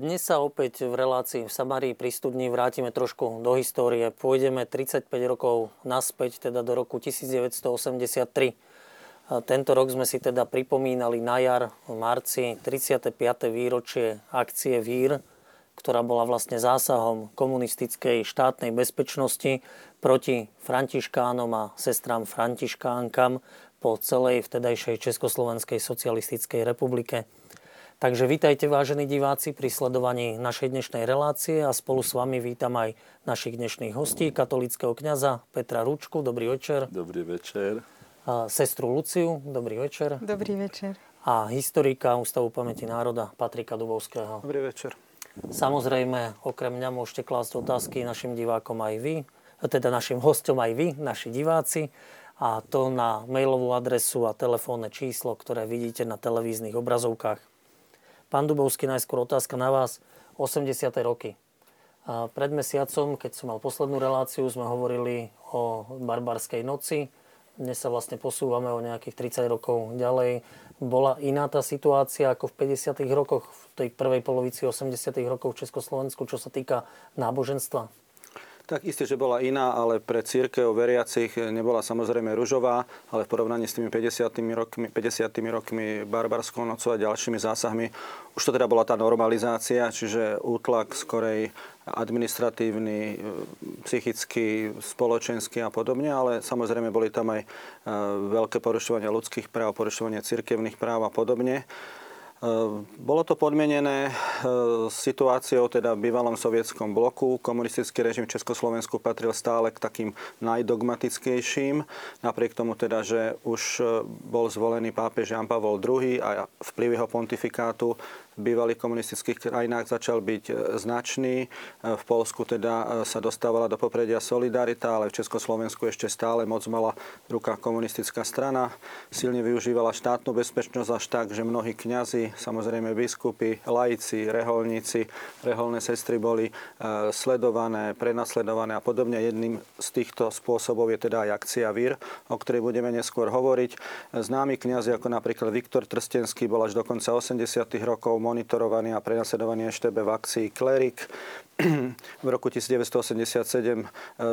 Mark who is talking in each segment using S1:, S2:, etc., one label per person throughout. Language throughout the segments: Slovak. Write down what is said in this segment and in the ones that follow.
S1: Dnes sa opäť v relácii v Samárii pri studni vrátime trošku do histórie. Pôjdeme 35 rokov naspäť, teda do roku 1983. Tento rok sme si teda pripomínali na jar v marci 35. výročie akcie VÍR, ktorá bola vlastne zásahom komunistickej štátnej bezpečnosti proti františkánom a sestrám františkánkam po celej vtedajšej Československej socialistickej republike. Takže vítajte vážení diváci pri sledovaní našej dnešnej relácie a spolu s vami vítam aj našich dnešných hostí, katolického kňaza Petra Ručku, dobrý večer.
S2: Dobrý večer.
S1: A sestru Luciu, dobrý večer.
S3: Dobrý večer.
S1: A historika Ústavu pamäti národa Patrika Dubovského.
S4: Dobrý večer.
S1: Samozrejme, okrem mňa môžete klásť otázky našim divákom aj vy, teda našim hostom aj vy, naši diváci a to na mailovú adresu a telefónne číslo, ktoré vidíte na televíznych obrazovkách. Pán Dubovský, najskôr otázka na vás. 80. roky. A pred mesiacom, keď som mal poslednú reláciu, sme hovorili o barbarskej noci. Dnes sa vlastne posúvame o nejakých 30 rokov ďalej. Bola iná tá situácia ako v 50. rokoch, v tej prvej polovici 80. rokov v Československu, čo sa týka náboženstva?
S4: Tak isté, že bola iná, ale pre církev veriacich nebola samozrejme ružová, ale v porovnaní s tými 50. rokmi, 50. rokmi barbarskou nocou a ďalšími zásahmi už to teda bola tá normalizácia, čiže útlak skorej administratívny, psychický, spoločenský a podobne, ale samozrejme boli tam aj e, veľké porušovania ľudských práv, porušovania cirkevných práv a podobne. Ehm, bolo to podmienené ehm, situáciou teda v bývalom sovietskom bloku. Komunistický režim v Československu patril stále k takým najdogmatickejším. Napriek tomu teda, že už ehm, bol zvolený pápež Jan Pavol II a vplyv jeho pontifikátu bývalých komunistických krajinách začal byť e, značný. E, v Polsku teda e, sa dostávala do popredia solidarita, ale v Československu ešte stále moc mala v rukách komunistická strana. Silne využívala štátnu bezpečnosť až tak, že mnohí kňazi, samozrejme biskupy, laici, reholníci, reholné sestry boli sledované, prenasledované a podobne. Jedným z týchto spôsobov je teda aj akcia VIR, o ktorej budeme neskôr hovoriť. Známi kňazi ako napríklad Viktor Trstenský bol až do konca 80. rokov monitorovaný a prenasledovaný EŠTB v akcii Klerik v roku 1987 e,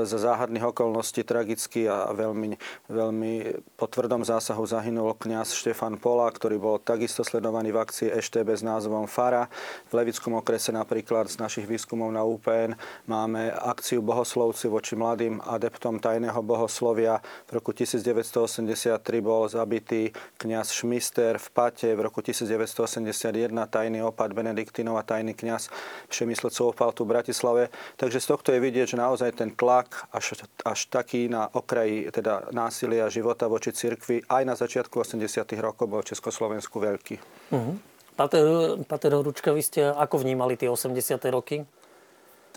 S4: za záhadných okolností tragicky a veľmi, veľmi po tvrdom zásahu zahynul kňaz Štefan Pola, ktorý bol takisto sledovaný v akcii EŠTB s názvom FARA. V Levickom okrese napríklad z našich výskumov na UPN máme akciu Bohoslovci voči mladým adeptom tajného bohoslovia. V roku 1983 bol zabitý kňaz Šmister v Pate, v roku 1981 tajný opad Benediktinov a tajný kňaz Přemysl Paltu Bratislave. Takže z tohto je vidieť, že naozaj ten tlak až, až taký na okraji teda násilia života voči cirkvi aj na začiatku 80. rokov bol v Československu veľký. Uh-huh.
S1: Pater, Pater Horučka, vy ste ako vnímali tie 80. roky?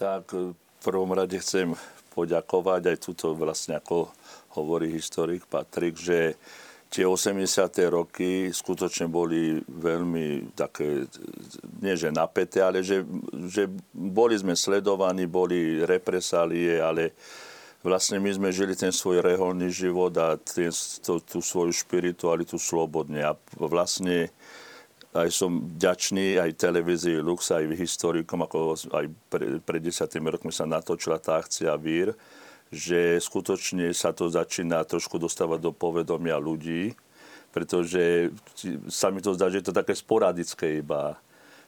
S2: Tak v prvom rade chcem poďakovať aj túto vlastne ako hovorí historik Patrik, že tie 80. roky skutočne boli veľmi také, nie že napäté, ale že, že boli sme sledovaní, boli represálie, ale vlastne my sme žili ten svoj reholný život a ten, to, tú svoju spiritualitu slobodne. A vlastne aj som ďačný aj televízii Lux, aj historikom, ako aj pred pre desiatými rokmi sa natočila tá akcia Vír, že skutočne sa to začína trošku dostávať do povedomia ľudí, pretože sa mi to zdá, že je to také sporadické iba,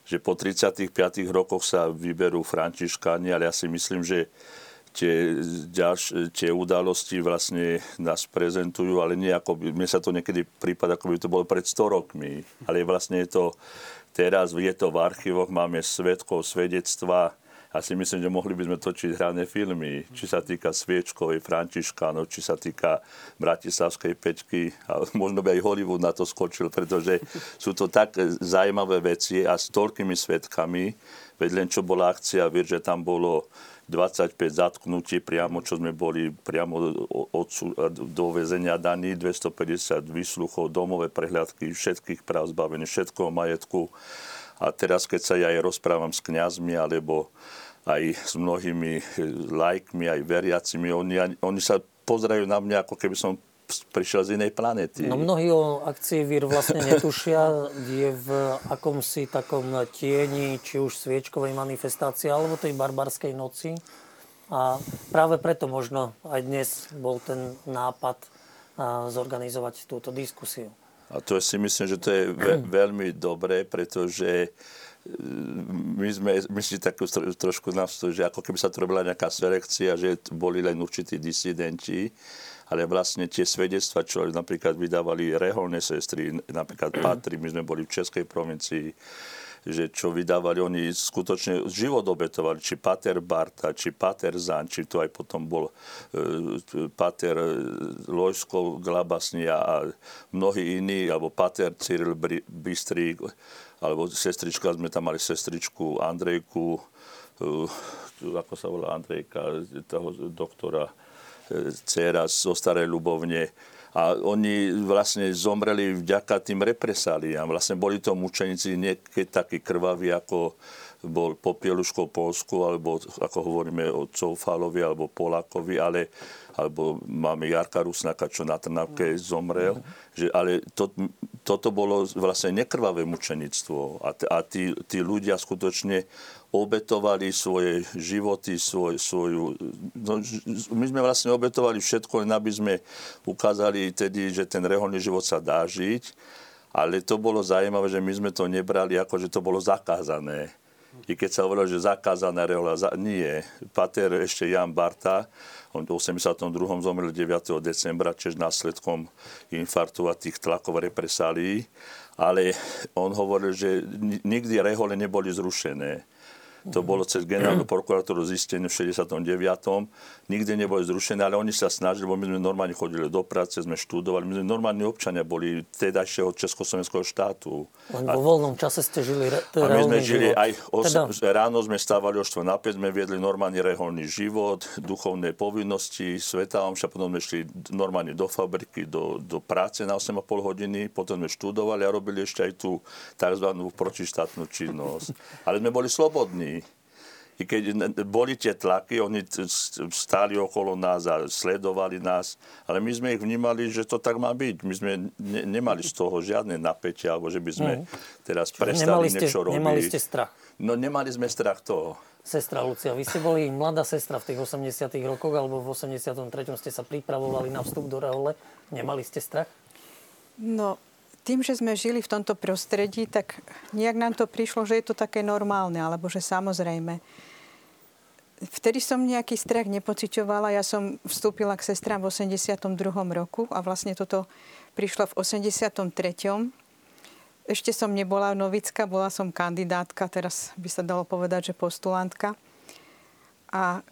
S2: že po 35 rokoch sa vyberú františkáni, ale ja si myslím, že tie, ďalš, tie udalosti vlastne nás prezentujú, ale nie ako by, mne sa to niekedy prípada, ako by to bolo pred 100 rokmi, ale vlastne je to teraz, je to v archívoch, máme svetkov, svedectva, a si myslím, že mohli by sme točiť hrané filmy, či sa týka Sviečkovej, Františkánov, či sa týka Bratislavskej Peťky a možno by aj Hollywood na to skočil, pretože sú to tak zaujímavé veci a s toľkými svetkami, veď len čo bola akcia, vie, že tam bolo 25 zatknutí priamo, čo sme boli priamo odsú, do väzenia daní, 250 výsluchov, domové prehľadky, všetkých práv zbavených, všetkoho majetku. A teraz, keď sa ja aj rozprávam s kňazmi alebo aj s mnohými lajkmi, aj veriacimi, oni, oni sa pozerajú na mňa, ako keby som prišiel z inej planety.
S1: No mnohí o akcii vír vlastne netušia, je v akomsi takom tieni, či už sviečkovej manifestácii, alebo tej barbarskej noci. A práve preto možno aj dnes bol ten nápad zorganizovať túto diskusiu.
S2: A to si myslím, že to je ve- veľmi dobré, pretože my sme, my si takú trošku to, že ako keby sa to robila nejaká selekcia, že boli len určití disidenti, ale vlastne tie svedectva, čo napríklad vydávali reholné sestry, napríklad Patry, my sme boli v Českej provincii, že čo vydávali, oni skutočne život obetovali, či Pater Barta, či Pater Zan, či to aj potom bol e, Pater Lojsko Glabasni a mnohí iní, alebo Pater Cyril Bystrík, alebo sestrička, sme tam mali sestričku Andrejku, uh, ako sa volá Andrejka, toho doktora, uh, dcera zo Starej Ľubovne. A oni vlastne zomreli vďaka tým represáliám. Vlastne boli to mučeníci niekedy takí krvaví, ako bol Popieluško Polsku, alebo ako hovoríme o Coufalovi, alebo Polákovi, ale alebo máme Jarka Rusnaka, čo na Trnavke zomrel. Že, ale to, toto bolo vlastne nekrvavé mučenictvo. A, t- a tí, tí ľudia skutočne obetovali svoje životy, svoj, svoju... No, my sme vlastne obetovali všetko, len aby sme ukázali tedy, že ten reholný život sa dá žiť. Ale to bolo zaujímavé, že my sme to nebrali ako, že to bolo zakázané i keď sa hovorilo, že zakázaná rehoľa, za... nie. Pater ešte Jan Barta, on v 82. zomrel 9. decembra, čiže následkom infartu a tých tlakov represálií, ale on hovoril, že nikdy rehole neboli zrušené to bolo cez generálnu prokuratúru zistené v 69. Nikde neboli zrušené, ale oni sa snažili, bo my sme normálne chodili do práce, sme študovali, my sme normálni občania boli tedajšieho Československého štátu.
S1: Len vo voľnom čase ste žili re-
S2: A my sme žili život. aj os- teda... ráno sme stávali o 4 na 5, sme viedli normálny reholný život, duchovné povinnosti, sveta omša, potom sme šli normálne do fabriky, do, do práce na 8,5 hodiny, potom sme študovali a robili ešte aj tú tzv. protištátnu činnosť. Ale sme boli slobodní i keď boli tie tlaky, oni stáli okolo nás a sledovali nás, ale my sme ich vnímali, že to tak má byť. My sme ne, nemali z toho žiadne napätie, alebo že by sme mm. teraz prestali nemali ste, niečo robiť.
S1: Nemali ste strach?
S2: No nemali sme strach toho.
S1: Sestra Lucia, vy ste boli mladá sestra v tých 80 rokoch, alebo v 83. ste sa pripravovali na vstup do rehole. Nemali ste strach?
S3: No, tým, že sme žili v tomto prostredí, tak nejak nám to prišlo, že je to také normálne, alebo že samozrejme vtedy som nejaký strach nepociťovala. Ja som vstúpila k sestrám v 82. roku a vlastne toto prišlo v 83. Ešte som nebola novická, bola som kandidátka, teraz by sa dalo povedať, že postulantka. A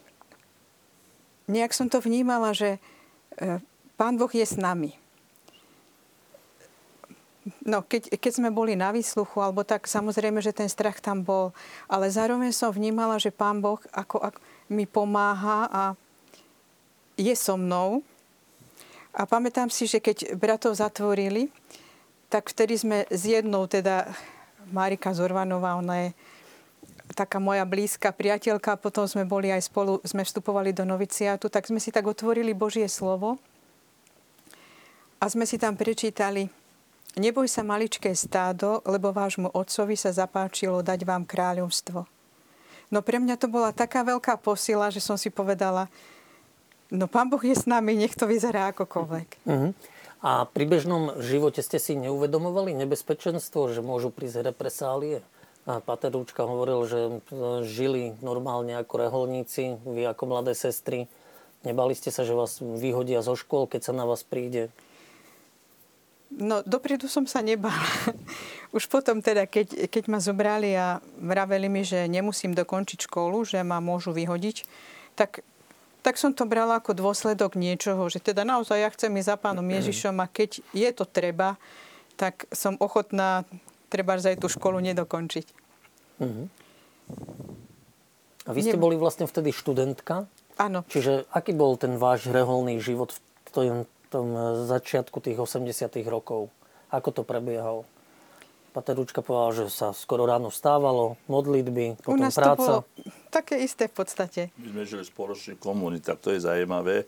S3: nejak som to vnímala, že e, Pán Boh je s nami. No, keď, keď sme boli na výsluchu, alebo tak, samozrejme, že ten strach tam bol. Ale zároveň som vnímala, že Pán Boh ako, ako mi pomáha a je so mnou. A pamätám si, že keď bratov zatvorili, tak vtedy sme s jednou, teda Marika Zorvanová, ona je taká moja blízka priateľka, potom sme boli aj spolu, sme vstupovali do noviciátu, tak sme si tak otvorili Božie slovo a sme si tam prečítali Neboj sa maličké stádo, lebo vášmu otcovi sa zapáčilo dať vám kráľovstvo. No pre mňa to bola taká veľká posila, že som si povedala, no pán Boh je s nami, nech to vyzerá akokoľvek.
S1: Uh-huh. A pri bežnom živote ste si neuvedomovali nebezpečenstvo, že môžu prísť represálie? A Pater Rúčka hovoril, že e, žili normálne ako reholníci, vy ako mladé sestry. Nebali ste sa, že vás vyhodia zo škôl, keď sa na vás príde
S3: No, dopredu som sa nebala. Už potom teda, keď, keď ma zobrali a vraveli mi, že nemusím dokončiť školu, že ma môžu vyhodiť, tak, tak som to brala ako dôsledok niečoho, že teda naozaj ja chcem ísť za pánom Ježišom a keď je to treba, tak som ochotná treba aj tú školu nedokončiť. Uh-huh.
S1: A vy ste ne... boli vlastne vtedy študentka?
S3: Áno.
S1: Čiže aký bol ten váš reholný život v tom, tom eh, začiatku tých 80 rokov. Ako to prebiehalo? Pater Ručka povedal, že sa skoro ráno vstávalo, modlitby, potom
S3: U nás
S1: práca.
S3: to bolo také isté v podstate.
S2: My sme žili v spoločných komunitách, to je zaujímavé,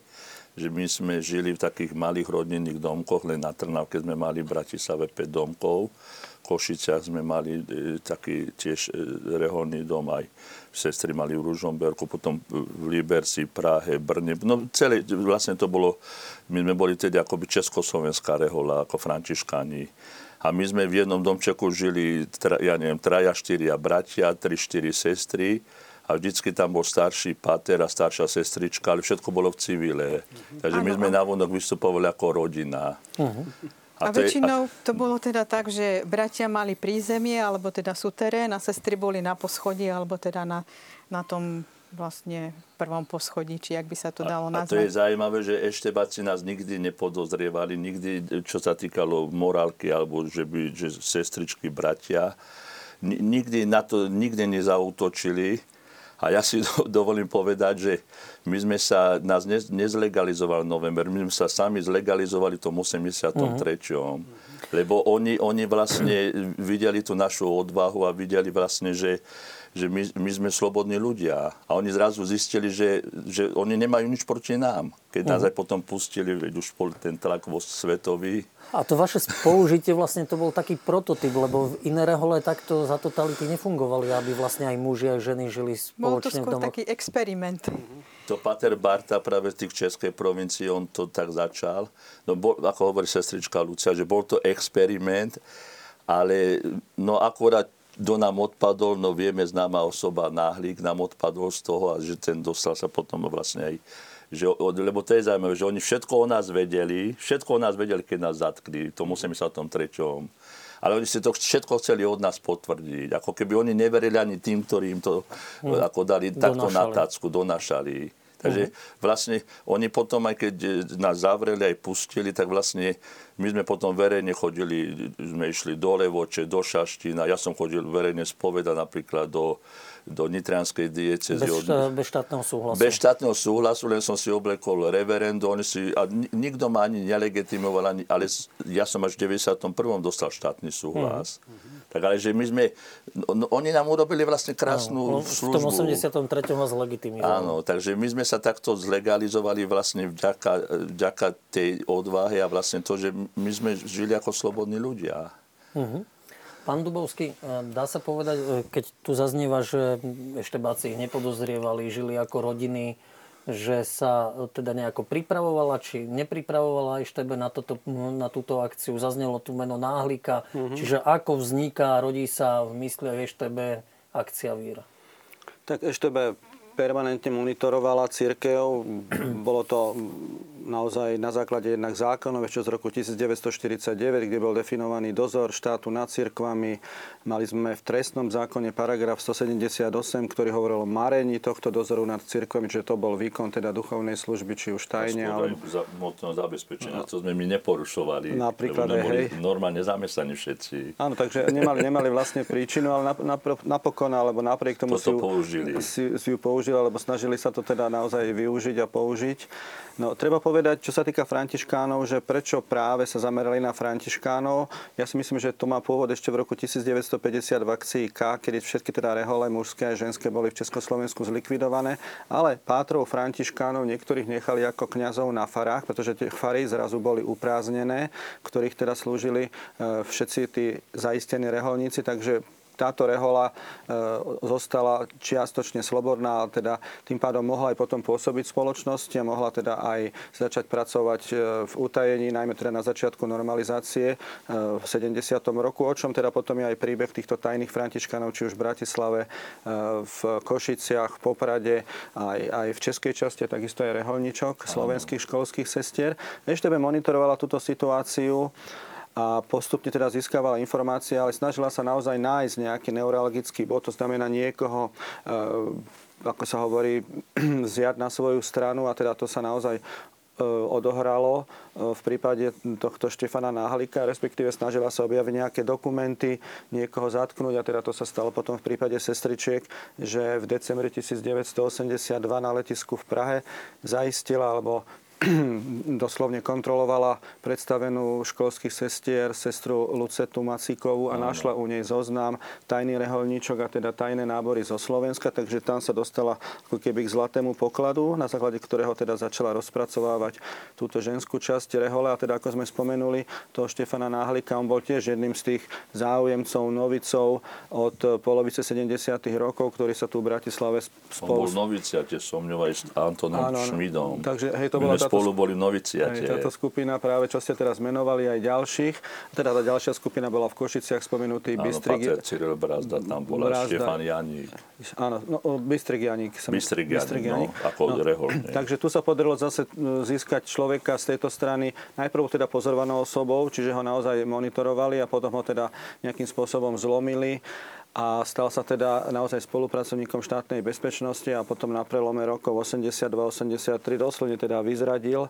S2: že my sme žili v takých malých rodinných domkoch, len na Trnavke sme mali v Bratislave 5 domkov, Košiciach sme mali e, taký tiež e, reholný dom, aj sestry mali v Ružomberku, potom v Liberci, Prahe, Brne. No celé, vlastne to bolo, my sme boli tedy akoby Československá rehola, ako františkáni. A my sme v jednom domčeku žili, ja neviem, traja, štyria bratia, tri, štyri sestry a vždycky tam bol starší pater a staršia sestrička, ale všetko bolo v civile. Uh-huh. Takže my sme navonok vystupovali ako rodina. Uh-huh.
S3: A, a to väčšinou je, a... to bolo teda tak, že bratia mali prízemie, alebo teda suterén a sestry boli na poschodí, alebo teda na, na tom vlastne prvom poschodí, či ak by sa to dalo nazvať.
S2: A to je zaujímavé, že eštebáci nás nikdy nepodozrievali, nikdy, čo sa týkalo morálky, alebo že by že sestričky, bratia, nikdy na to nikdy nezautočili a ja si dovolím povedať, že my sme sa, nás nezlegalizoval november, my sme sa sami zlegalizovali v tom 83. Uh-huh. Lebo oni, oni vlastne videli tú našu odvahu a videli vlastne, že, že my, my sme slobodní ľudia. A oni zrazu zistili, že, že oni nemajú nič proti nám. Keď nás uh-huh. aj potom pustili, veď už bol ten tlak vo svetový,
S1: a to vaše spolužitie vlastne to bol taký prototyp, lebo v iné rehole takto za totality nefungovali, aby vlastne aj muži a ženy žili spoločne
S3: v domoch. taký experiment.
S2: To Pater Barta práve v tých českej provincii, on to tak začal. No, bol, ako hovorí sestrička Lucia, že bol to experiment, ale no akurát kto nám odpadol, no vieme, známa osoba Náhlik nám odpadol z toho a že ten dostal sa potom vlastne aj že, lebo to je zaujímavé, že oni všetko o nás vedeli, všetko o nás vedeli, keď nás zatkli, to musíme sa o tom trečom. Ale oni si to všetko chceli od nás potvrdiť. Ako keby oni neverili ani tým, ktorí im to hmm. ako dali takto na tacku, donašali. Takže uh-huh. vlastne oni potom, aj keď nás zavreli, aj pustili, tak vlastne my sme potom verejne chodili, sme išli do Levoče, do Šaština. Ja som chodil verejne spoveda napríklad do, do Nitrianskej diecezy.
S1: Bez, od... bez štátneho súhlasu.
S2: Bez štátneho súhlasu, len som si oblekol reverendo. Oni si, a nikto ma ani nelegitimoval, ani, ale ja som až v 91. dostal štátny súhlas. Uh-huh. Tak ale že my sme, no, oni nám urobili vlastne krásnu no, službu.
S1: V tom 83. vás legitimizovali.
S2: Áno, takže my sme sa takto zlegalizovali vlastne vďaka, vďaka tej odvahe a vlastne to, že my sme žili ako slobodní ľudia. Uh-huh.
S1: Pán Dubovský, e, dá sa povedať, e, keď tu zaznieva, že eštebáci ich nepodozrievali, žili ako rodiny, že sa teda nejako pripravovala, či nepripravovala Eštebe na, toto, na túto akciu. Zaznelo tu meno Náhlika. Mm-hmm. Čiže ako vzniká, rodí sa v mysliach Eštebe akcia Víra?
S4: Tak Eštebe permanentne monitorovala církev. Bolo to naozaj na základe jednak zákonov ešte z roku 1949, kde bol definovaný dozor štátu nad cirkvami. Mali sme v trestnom zákone paragraf 178, ktorý hovoril o marení tohto dozoru nad cirkvami, že to bol výkon teda duchovnej služby, či už tajne.
S2: Ale... Za, zabezpečenia, to sme my neporušovali.
S4: Napríklad,
S2: lebo hej. normálne zamestnaní všetci.
S4: Áno, takže nemali, nemali vlastne príčinu, ale napokon, alebo napriek tomu
S2: si ju, použili.
S4: Si, si ju použili, alebo snažili sa to teda naozaj využiť a použiť. No, treba povedať, čo sa týka františkánov, že prečo práve sa zamerali na františkánov. Ja si myslím, že to má pôvod ešte v roku 1950 v akcii K, kedy všetky teda rehole mužské a ženské boli v Československu zlikvidované, ale pátrov františkánov niektorých nechali ako kňazov na farách, pretože tie fary zrazu boli uprázdnené, ktorých teda slúžili e, všetci tí zaistení reholníci, takže táto rehola e, zostala čiastočne slobodná, teda tým pádom mohla aj potom pôsobiť spoločnosti a mohla teda aj začať pracovať e, v utajení, najmä teda na začiatku normalizácie e, v 70. roku, o čom teda potom je aj príbeh týchto tajných františkanov, či už v Bratislave, v Košiciach, v Poprade, aj, aj v českej časti, takisto aj reholničok slovenských školských sestier. Ešte by monitorovala túto situáciu a postupne teda získavala informácie, ale snažila sa naozaj nájsť nejaký neurologický bod, to znamená niekoho, eh, ako sa hovorí, zjať na svoju stranu a teda to sa naozaj eh, odohralo eh, v prípade tohto Štefana Náhalika, respektíve snažila sa objaviť nejaké dokumenty, niekoho zatknúť a teda to sa stalo potom v prípade sestričiek, že v decembri 1982 na letisku v Prahe zaistila alebo doslovne kontrolovala predstavenú školských sestier, sestru Lucetu Macíkovú a našla u nej zoznam tajný reholníčok a teda tajné nábory zo Slovenska, takže tam sa dostala ako keby k zlatému pokladu, na základe ktorého teda začala rozpracovávať túto ženskú časť rehole a teda ako sme spomenuli, toho Štefana Náhlika, on bol tiež jedným z tých záujemcov, novicov od polovice 70. rokov, ktorí sa tu v Bratislave
S2: spolu... On bol noviciate so mňou aj s Antonom Šmidom.
S4: Takže hej, to bola táto,
S2: spolu boli noviciate.
S4: Hej, táto skupina práve, čo ste teraz menovali, aj ďalších. Teda tá ďalšia skupina bola v Košiciach spomenutý
S2: áno,
S4: Bystrik.
S2: Áno, Cyril Brazda tam bola, Brazda. Štefan Janík.
S4: Áno, no, Bystrik Janík.
S2: Som, Bystrik Janík, Bystrik Janík. No, ako no, rehol.
S4: Takže tu sa podarilo zase e, získať človeka z tejto strany, najprv teda pozorovanou osobou, čiže ho naozaj monitorovali a potom ho teda nejakým spôsobom zlomili a stal sa teda naozaj spolupracovníkom štátnej bezpečnosti a potom na prelome rokov 82-83 doslovne teda vyzradil e,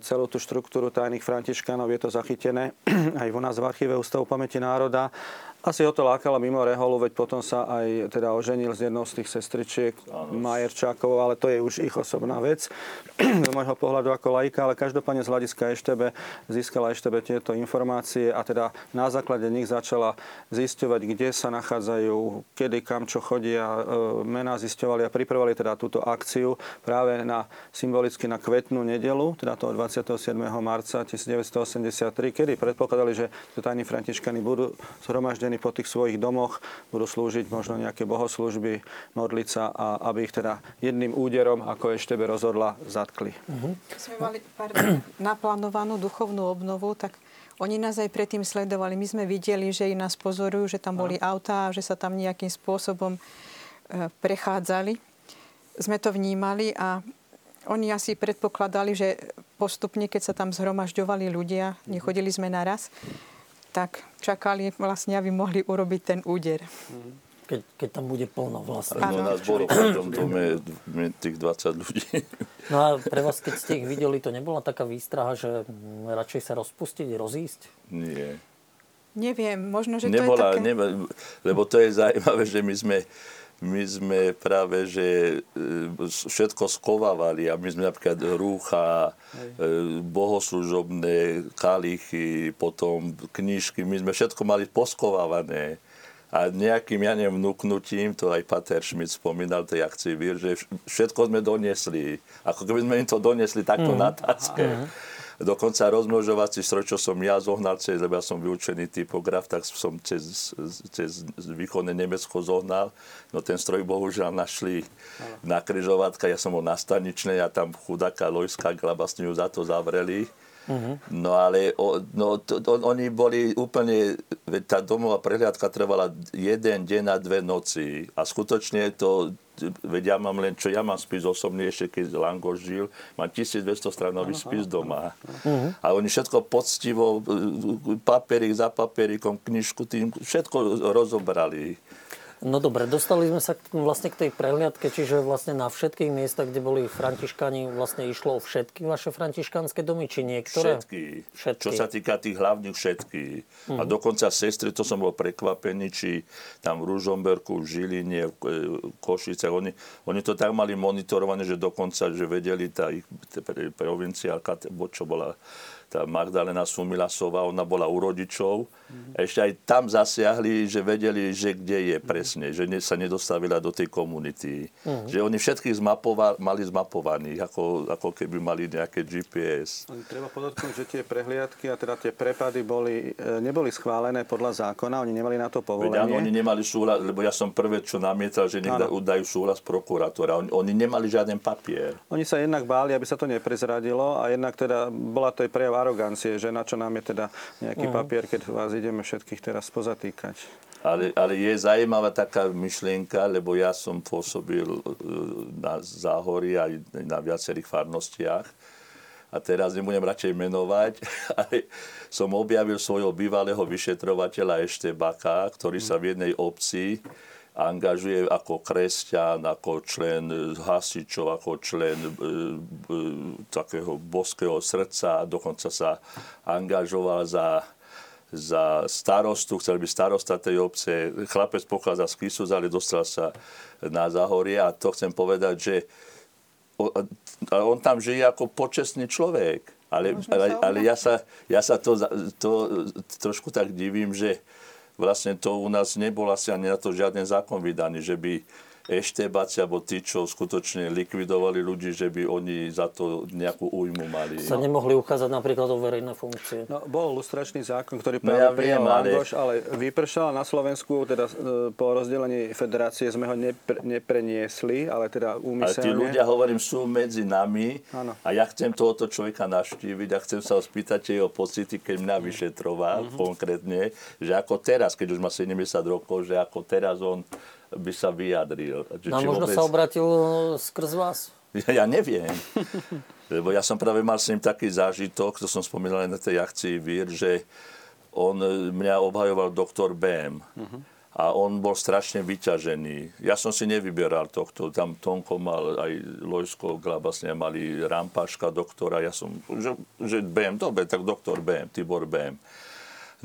S4: celú tú štruktúru tajných františkánov. Je to zachytené aj u nás v archíve Ústavu pamäti národa asi ho to lákalo mimo reholu, veď potom sa aj teda oženil s jednou z tých sestričiek Majerčákov, ale to je už ich osobná vec z môjho pohľadu ako laika, ale každopádne z hľadiska Eštebe získala Eštebe tieto informácie a teda na základe nich začala zisťovať, kde sa nachádzajú, kedy, kam, čo chodia, e, mená zisťovali a pripravovali teda túto akciu práve na symbolicky na kvetnú nedelu, teda toho 27. marca 1983, kedy predpokladali, že tajní františkani budú zhromaždení zastúpení po tých svojich domoch, budú slúžiť možno nejaké bohoslužby, modliť sa a aby ich teda jedným úderom, ako Eštebe rozhodla, zatkli.
S3: Uh-huh. Sme mali pardon, naplánovanú duchovnú obnovu, tak oni nás aj predtým sledovali. My sme videli, že i nás pozorujú, že tam boli autá, že sa tam nejakým spôsobom e, prechádzali. Sme to vnímali a oni asi predpokladali, že postupne, keď sa tam zhromažďovali ľudia, nechodili sme naraz, tak čakali vlastne, aby mohli urobiť ten úder.
S1: Keď, keď tam bude plno vlastne.
S2: No, nás bolo v tom dome tých 20 ľudí.
S1: No a pre vás, keď ste ich videli, to nebola taká výstraha, že radšej sa rozpustiť, rozísť?
S2: Nie.
S3: Neviem, možno, že
S2: Nebola,
S3: to je také...
S2: Nebola, lebo to je zaujímavé, že my sme my sme práve, že e, všetko skovávali a my sme napríklad rúcha, e, bohoslužobné kalichy, potom knižky, my sme všetko mali poskovávané. A nejakým, ja neviem, vnúknutím, to aj Pater Schmidt spomínal tej akcii vír, že všetko sme doniesli. Ako keby sme im to doniesli takto mm. na tácke. Mm. Dokonca rozmnožovací stroj, čo som ja zohnal cez, lebo ja som vyučený typograf, tak som cez, cez východné Nemecko zohnal. No ten stroj bohužiaľ našli na križovatka, ja som bol na staničnej a tam chudáka Lojská Glabasňu za to zavreli. Uh-huh. No ale o, no, to, to, oni boli úplne, tá domová prehliadka trvala jeden deň a dve noci a skutočne to veď ja mám len, čo ja mám spis osobný, ešte keď Langoš žil, mám 1200 stranový spis doma. Uh-huh. A oni všetko poctivo, papierik za papierikom, knižku tým, všetko rozobrali.
S1: No dobre, dostali sme sa vlastne k tej prehliadke, čiže vlastne na všetkých miestach, kde boli františkani, vlastne išlo o všetky vaše františkanské domy, či niektoré?
S2: Všetky. všetky. Čo sa týka tých hlavných všetky. Uh-huh. A mhm. dokonca sestry, to som bol prekvapený, či tam v Ružomberku, v Žiline, v Košice, oni, oni to tak mali monitorované, že dokonca, že vedeli tá ich provinciálka, čo bola tá Magdalena Sumilasová, ona bola u rodičov. Mm-hmm. Ešte aj tam zasiahli, že vedeli, že kde je presne, že sa nedostavila do tej komunity. Mm-hmm. Že oni všetkých zmapova- mali zmapovaných, ako, ako keby mali nejaké GPS.
S4: Treba podotknúť, že tie prehliadky a teda tie prepady boli, e, neboli schválené podľa zákona, oni nemali na to povolenie.
S2: Veď áno, oni nemali súhlas, lebo ja som prvé, čo namietal, že nech dajú súhlas prokurátora. Oni, oni nemali žiaden papier.
S4: Oni sa jednak báli, aby sa to neprezradilo a jednak teda bola to aj prejav arogancie, že na čo nám je teda nejaký uh-huh. papier, keď vás ideme všetkých teraz pozatýkať.
S2: Ale, ale je zaujímavá taká myšlienka, lebo ja som pôsobil e, na Záhorí aj na viacerých farnostiach a teraz nebudem radšej menovať, ale som objavil svojho bývalého vyšetrovateľa Eštebaka, ktorý sa v jednej obci angažuje ako kresťan, ako člen hasičov, ako člen e, e, takého boského srdca, dokonca sa angažoval za za starostu, chcel byť starosta tej obce. Chlapec pochádza z Kisus, ale dostal sa na Zahorie a to chcem povedať, že on tam žije ako počestný človek. Ale, ale, ale ja sa, ja sa to, to trošku tak divím, že vlastne to u nás nebol asi ani na to žiaden zákon vydaný, že by eštebáci alebo tí, čo skutočne likvidovali ľudí, že by oni za to nejakú újmu mali.
S1: Sa nemohli uchádzať napríklad o verejné funkcie.
S4: No, bol lustračný zákon, ktorý no, ja ale... Langoš, ale vypršal na Slovensku, teda e, po rozdelení federácie sme ho nepre, nepreniesli, ale teda úmyselne.
S2: Ale tí ľudia, hovorím, sú medzi nami ano. a ja chcem tohoto človeka navštíviť a chcem sa ho spýtať jeho pocity, keď mňa vyšetroval mm-hmm. konkrétne, že ako teraz, keď už má 70 rokov, že ako teraz on by sa vyjadril.
S1: Že, no možno vôbec... sa obratil skrz vás?
S2: Ja, ja neviem. Lebo ja som práve mal s ním taký zážitok, to som spomínal aj na tej akcii Vír, že on mňa obhajoval doktor Bém. Uh-huh. A on bol strašne vyťažený. Ja som si nevyberal tohto. Tam Tonko mal, aj Lojsko vlastne mali Rampaška doktora. Ja som, že, že BM, dobre, tak doktor BM, Tibor BM.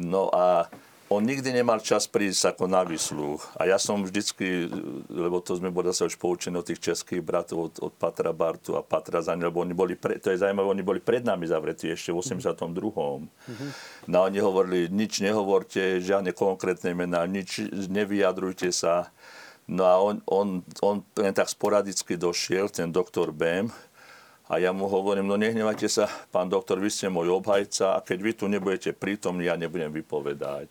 S2: No a on nikdy nemal čas prísť ako na výsluh. A ja som vždycky, lebo to sme boli zase už poučení od tých českých bratov, od, od Patra Bartu a Patra Zaň, lebo oni boli, pre, to je zaujímavé, oni boli pred nami zavretí ešte v 82. Mm-hmm. No oni hovorili, nič nehovorte, žiadne konkrétne mená, nič nevyjadrujte sa. No a on, on, on len tak sporadicky došiel, ten doktor Bem, a ja mu hovorím, no nehnevajte sa, pán doktor, vy ste môj obhajca a keď vy tu nebudete prítomní, ja nebudem vypovedať.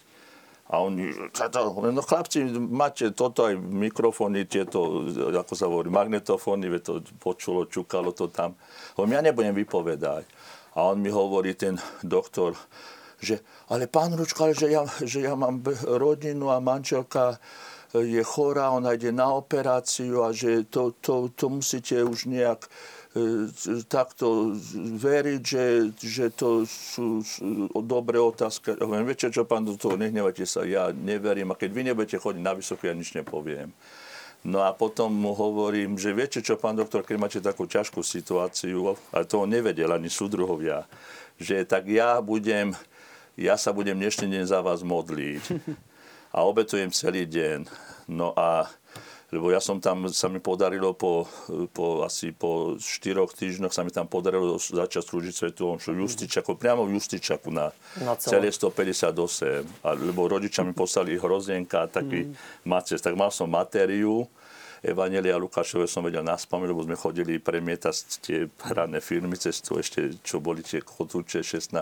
S2: A oni, no chlapci, máte toto aj mikrofóny, tieto, ako sa hovorí, magnetofóny, to počulo, čukalo to tam. Hovorím, ja nebudem vypovedať. A on mi hovorí, ten doktor, že ale pán Ručka, ale že ja, že ja mám rodinu a manželka je chorá, ona ide na operáciu a že to, to, to musíte už nejak takto veriť, že, že to sú, sú dobré otázky. Hovorím, viete čo, pán doktor, nehnevajte sa, ja neverím a keď vy nebudete chodiť na vysoké, ja nič nepoviem. No a potom mu hovorím, že viete čo, pán doktor, keď máte takú ťažkú situáciu, ale toho nevedel ani súdruhovia, že tak ja budem, ja sa budem dnešný deň za vás modliť a obetujem celý deň. No a lebo ja som tam, sa mi podarilo po, po asi po štyroch týždňoch sa mi tam podarilo začať slúžiť Svetu Omšu Justičaku, priamo v Justičaku na, na celé 158. A, lebo rodičia mi poslali hrozienka, taký mm. maces, tak mal som matériu, Evangelia Lukášové som vedel na lebo sme chodili premietať tie hrané filmy cez to ešte, čo boli tie kotúče 16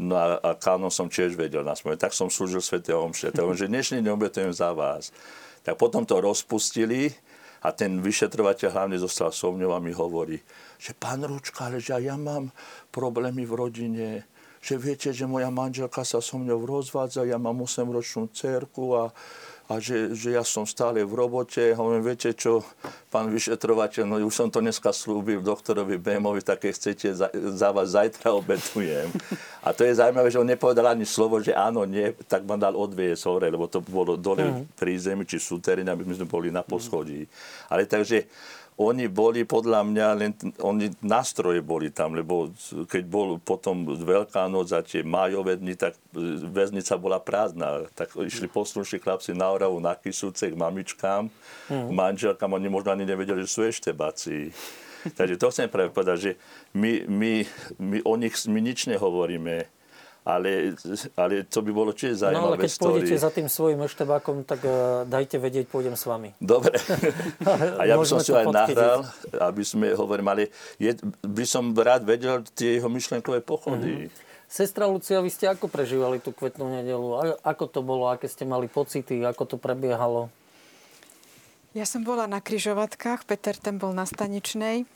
S2: No a, a kánon som tiež vedel na Tak som slúžil Svete Omše. Takže dnešný deň obetujem za vás. Tak potom to rozpustili a ten vyšetrovateľ hlavne zostal so mňou a mi hovorí, že pán Ručka, ale že ja mám problémy v rodine, že viete, že moja manželka sa so mňou rozvádza, ja mám 8-ročnú cerku a a že, že ja som stále v robote. Hovorím, viete čo, pán vyšetrovateľ, no už som to dneska slúbil doktorovi Bémovi, tak keď chcete, za, za vás zajtra obetujem. A to je zaujímavé, že on nepovedal ani slovo, že áno, nie, tak ma dal odviesť hore, lebo to bolo dole mm. pri zemi, či sútereň, aby sme boli na poschodí. Ale takže oni boli podľa mňa len, oni nástroje boli tam, lebo keď bol potom Veľká noc a tie májové dni, tak väznica bola prázdna. Tak išli poslušní chlapci na Oravu, na Kisúce k mamičkám, mm. manželkám, oni možno ani nevedeli, že sú ešte bací. Takže to chcem práve povedať, že my, my, my o nich my nič nehovoríme ale, ale to by bolo tiež zaujímavé No ale
S1: keď story. pôjdete za tým svojim eštebákom, tak uh, dajte vedieť, pôjdem s vami.
S2: Dobre. A ja by som si aj nahral, aby sme hovorili, ale je, by som rád vedel tie jeho myšlenkové pochody. Mm-hmm.
S1: Sestra Lucia, vy ste ako prežívali tú kvetnú nedelu? Ako to bolo? Aké ste mali pocity? Ako to prebiehalo?
S3: Ja som bola na kryžovatkách, Peter ten bol na staničnej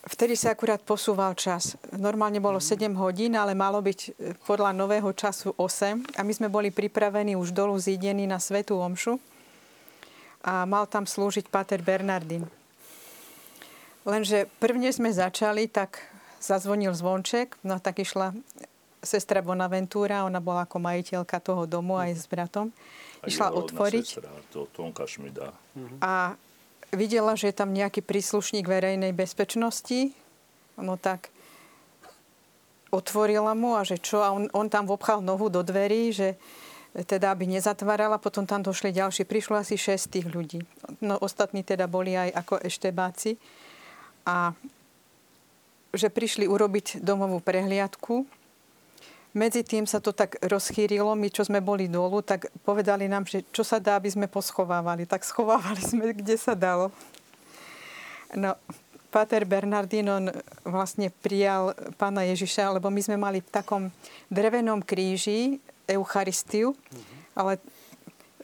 S3: Vtedy sa akurát posúval čas. Normálne bolo 7 hodín, ale malo byť e, podľa nového času 8. A my sme boli pripravení už dolu zídení na Svetú Omšu. A mal tam slúžiť Pater Bernardin. Lenže prvne sme začali, tak zazvonil zvonček, no tak išla sestra Bonaventura, ona bola ako majiteľka toho domu aj s bratom. Išla otvoriť. Sestra,
S2: to Tonka Šmida.
S3: A videla, že je tam nejaký príslušník verejnej bezpečnosti, no tak otvorila mu a že čo, a on, on tam vopchal nohu do dverí, že teda aby nezatvárala. Potom tam došli ďalší. Prišlo asi 6 tých ľudí. No ostatní teda boli aj ako eštebáci. A že prišli urobiť domovú prehliadku. Medzi tým sa to tak rozchýrilo. My, čo sme boli dolu, tak povedali nám, že čo sa dá, aby sme poschovávali. Tak schovávali sme, kde sa dalo. No, Pater Bernardino vlastne prijal pána Ježiša, lebo my sme mali v takom drevenom kríži Eucharistiu, ale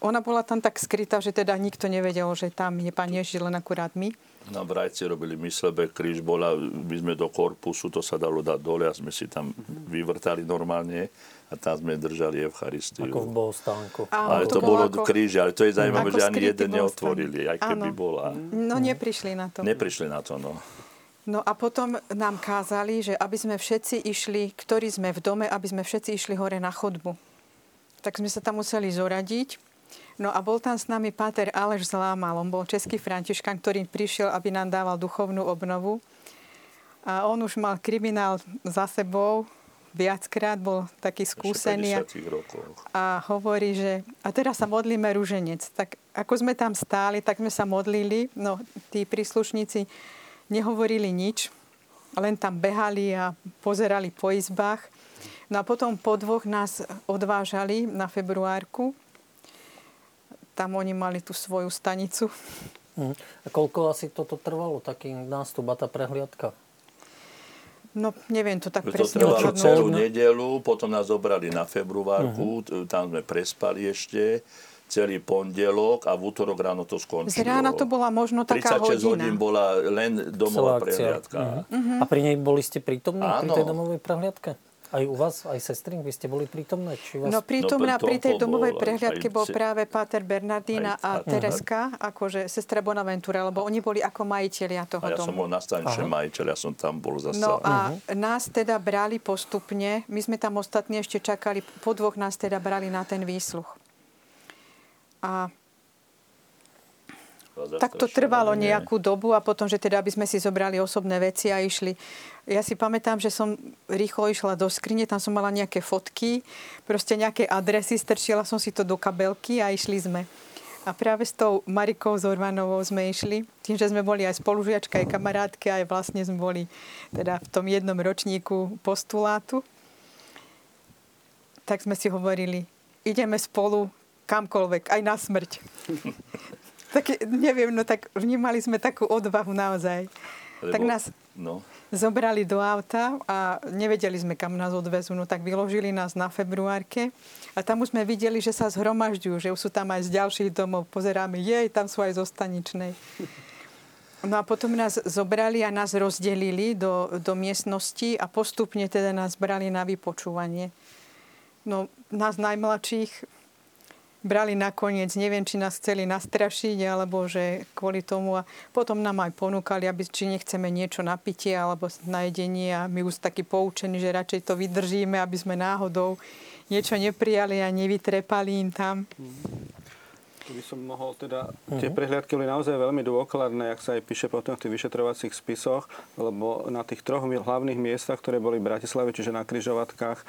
S3: ona bola tam tak skrytá, že teda nikto nevedel, že tam je pán Ježiš, len akurát my.
S2: Na Brajci robili myslebe, kríž bola, my sme do korpusu, to sa dalo dať dole a sme si tam vyvrtali normálne a tam sme držali Eucharistiu.
S1: Ako v bohostánku.
S3: Áno,
S2: ale to,
S3: to bolo ako-
S2: kríže, ale to je zaujímavé, že ani jeden
S3: bohostán.
S2: neotvorili, aj keby
S3: Áno.
S2: bola.
S3: No neprišli na to.
S2: Neprišli na to, no.
S3: No a potom nám kázali, že aby sme všetci išli, ktorí sme v dome, aby sme všetci išli hore na chodbu. Tak sme sa tam museli zoradiť. No a bol tam s nami páter Aleš Zlámal. On bol český františkan, ktorý prišiel, aby nám dával duchovnú obnovu. A on už mal kriminál za sebou. Viackrát bol taký skúsený. a-
S2: 50 rokoch.
S3: a hovorí, že a teraz sa modlíme rúženec. Tak ako sme tam stáli, tak sme sa modlili. No, tí príslušníci nehovorili nič, len tam behali a pozerali po izbách. No a potom po dvoch nás odvážali na februárku. Tam oni mali tú svoju stanicu.
S1: Mhm. A koľko asi toto trvalo, taký nástup a tá prehliadka?
S3: No, neviem to tak
S2: To
S3: presne
S2: trvalo
S3: odhadnúť.
S2: celú
S1: no.
S2: nedelu, potom nás zobrali na februárku, t- tam sme prespali ešte celý pondelok a v útorok ráno to skončilo.
S3: Z rána to bola možno taká
S2: 36
S3: hodina.
S2: hodín bola len domová prehliadka.
S1: Mhm. A pri nej boli ste prítomní pri tej
S2: Áno.
S1: domovej prehliadke? Aj u vás, aj sestry, vy ste boli prítomné? Či vás...
S3: No prítomná
S2: No,
S3: pri tej domovej
S2: bol
S3: prehliadke
S2: aj
S3: bol práve Páter Bernardína
S2: aj-
S3: a. Tereska, akože sestra Bonaventura, lebo oni boli ako majiteľia toho
S2: A ja som
S3: domu.
S2: bol nastančný majiteľ, ja som tam bol zase.
S3: No a nás teda brali postupne, my sme tam ostatní ešte čakali, po dvoch nás teda brali na ten výsluch. A tak to trvalo nejakú dobu a potom, že teda, aby sme si zobrali osobné veci a išli. Ja si pamätám, že som rýchlo išla do skrine, tam som mala nejaké fotky, proste nejaké adresy, strčila som si to do kabelky a išli sme. A práve s tou Marikou Zorvanovou sme išli, tým, že sme boli aj spolužiačka, aj kamarátke, aj vlastne sme boli teda v tom jednom ročníku postulátu. Tak sme si hovorili, ideme spolu kamkoľvek, aj na smrť. tak neviem, no tak vnímali sme takú odvahu naozaj.
S2: Lebo-
S3: Tak nás
S2: No,
S3: zobrali do auta a nevedeli sme, kam nás odvezú. No tak vyložili nás na februárke a tam už sme videli, že sa zhromažďujú, že už sú tam aj z ďalších domov. Pozeráme, jej, tam sú aj zo staničnej. No a potom nás zobrali a nás rozdelili do, do miestnosti a postupne teda nás brali na vypočúvanie. No nás najmladších brali nakoniec, neviem, či nás chceli nastrašiť, alebo že kvôli tomu. A potom nám aj ponúkali, aby, či nechceme niečo na pitie alebo na jedenie. A my už takí poučení, že radšej to vydržíme, aby sme náhodou niečo neprijali a nevytrepali im tam.
S4: Tu by som mohol teda, tie prehliadky boli naozaj veľmi dôkladné, jak sa aj píše potom v tých vyšetrovacích spisoch, lebo na tých troch hlavných miestach, ktoré boli v Bratislave, čiže na kryžovatkách,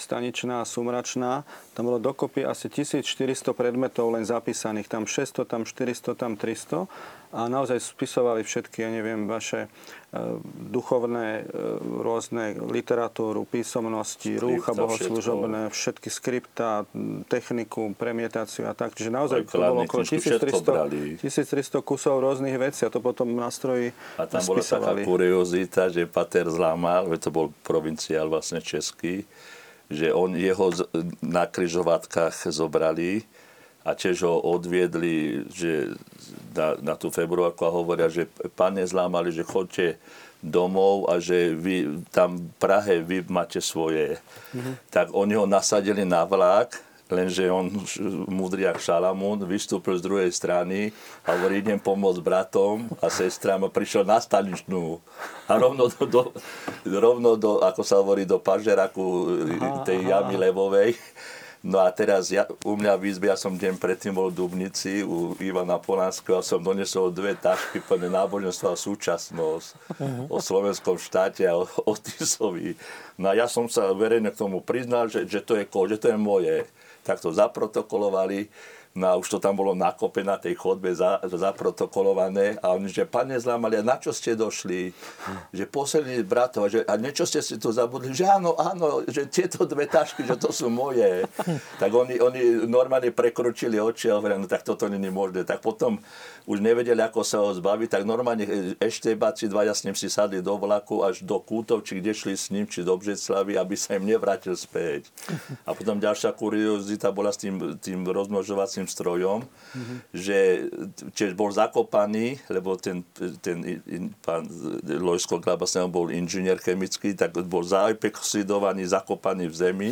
S4: staničná a sumračná, tam bolo dokopy asi 1400 predmetov len zapísaných, tam 600, tam 400, tam 300 a naozaj spisovali všetky, ja neviem, vaše e, duchovné, e, rôzne literatúru, písomnosti, rúcha
S2: Skripta,
S4: bohoslužobné, všetky skripta, techniku, premietáciu a tak. Čiže naozaj
S2: Aj
S4: to bolo okolo
S2: knižky, všetko
S4: 1300,
S2: brali.
S4: 1300 kusov rôznych vecí a to potom nástroji
S2: a tam bola taká
S4: spisovali.
S2: kuriozita, že Pater Zlamal, veď to bol provinciál vlastne český, že on jeho na kryžovatkách zobrali a tiež ho odviedli že na, na tú februárku a hovoria, že pane Zlámali, že chodte domov a že vy tam v Prahe vy máte svoje. Tak oni ho nasadili na vlak, lenže on, múdry jak Šalamún, vystúpil z druhej strany a hovorí, idem pomôcť bratom a sestrám a prišiel na staničnú. A rovno do, do, rovno do ako sa hovorí, do pažeraku tej jamy levovej. No a teraz ja, u mňa v izbe, ja som deň predtým bol v Dubnici u Ivana Polánskeho a som donesol dve tašky plné náboženstva a súčasnosť o slovenskom štáte a o, o Tisovi. No a ja som sa verejne k tomu priznal, že, že to je že to je moje. Tak to zaprotokolovali No a už to tam bolo na kope na tej chodbe za, zaprotokolované a oni, že pane Zlámali, na čo ste došli? Že posledný bratov, že, a niečo ste si tu zabudli? Že áno, áno, že tieto dve tašky, že to sú moje. Tak oni, oni normálne prekročili oči a hovorili, no tak toto není možné. Tak potom už nevedeli, ako sa ho zbaviť, tak normálne ešte báci dvaja s ním si sadli do vlaku až do Kútov, či kde šli s ním, či do Břeclavy, aby sa im nevrátil späť. A potom ďalšia kuriozita bola s tým, tým rozmnožovacím strojom, mm-hmm. že tiež bol zakopaný, lebo ten, ten pán Lojsko Glabasného bol inžinier chemický, tak bol zaepoxidovaný, zakopaný v zemi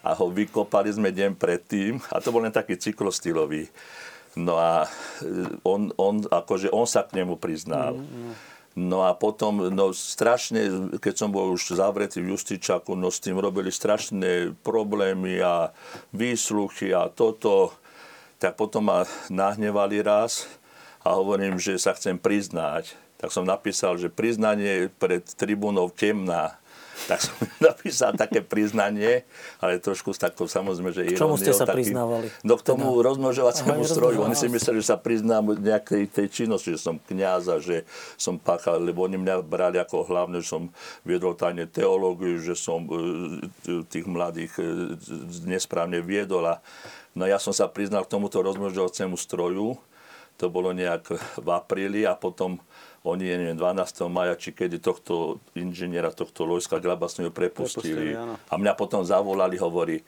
S2: a ho vykopali sme deň predtým a to bol len taký cyklostylový. No a e, on, on, akože on sa k nemu priznal. No a potom, no strašne, keď som bol už zavretý v Justičaku, no s tým robili strašné problémy a výsluchy a toto. Tak potom ma nahnevali raz a hovorím, že sa chcem priznať. Tak som napísal, že priznanie pred tribúnou temná tak som napísal také priznanie, ale trošku s takou samozrejme, že
S1: K čomu ste sa taký, priznávali?
S2: No k tomu teda... rozmnožovaciemu stroju. Oni si mysleli, že sa priznám nejakej tej činnosti, že som kniaz a že som páchal, lebo oni mňa brali ako hlavne, že som viedol tajne teológiu, že som e, tých mladých e, nesprávne viedol a No ja som sa priznal k tomuto rozmnožovaciemu stroju, to bolo nejak v apríli a potom oni, ja neviem, 12. maja, či kedy tohto inžiniera, tohto Lojska Glabasného prepustili. prepustili a mňa potom zavolali, hovorí,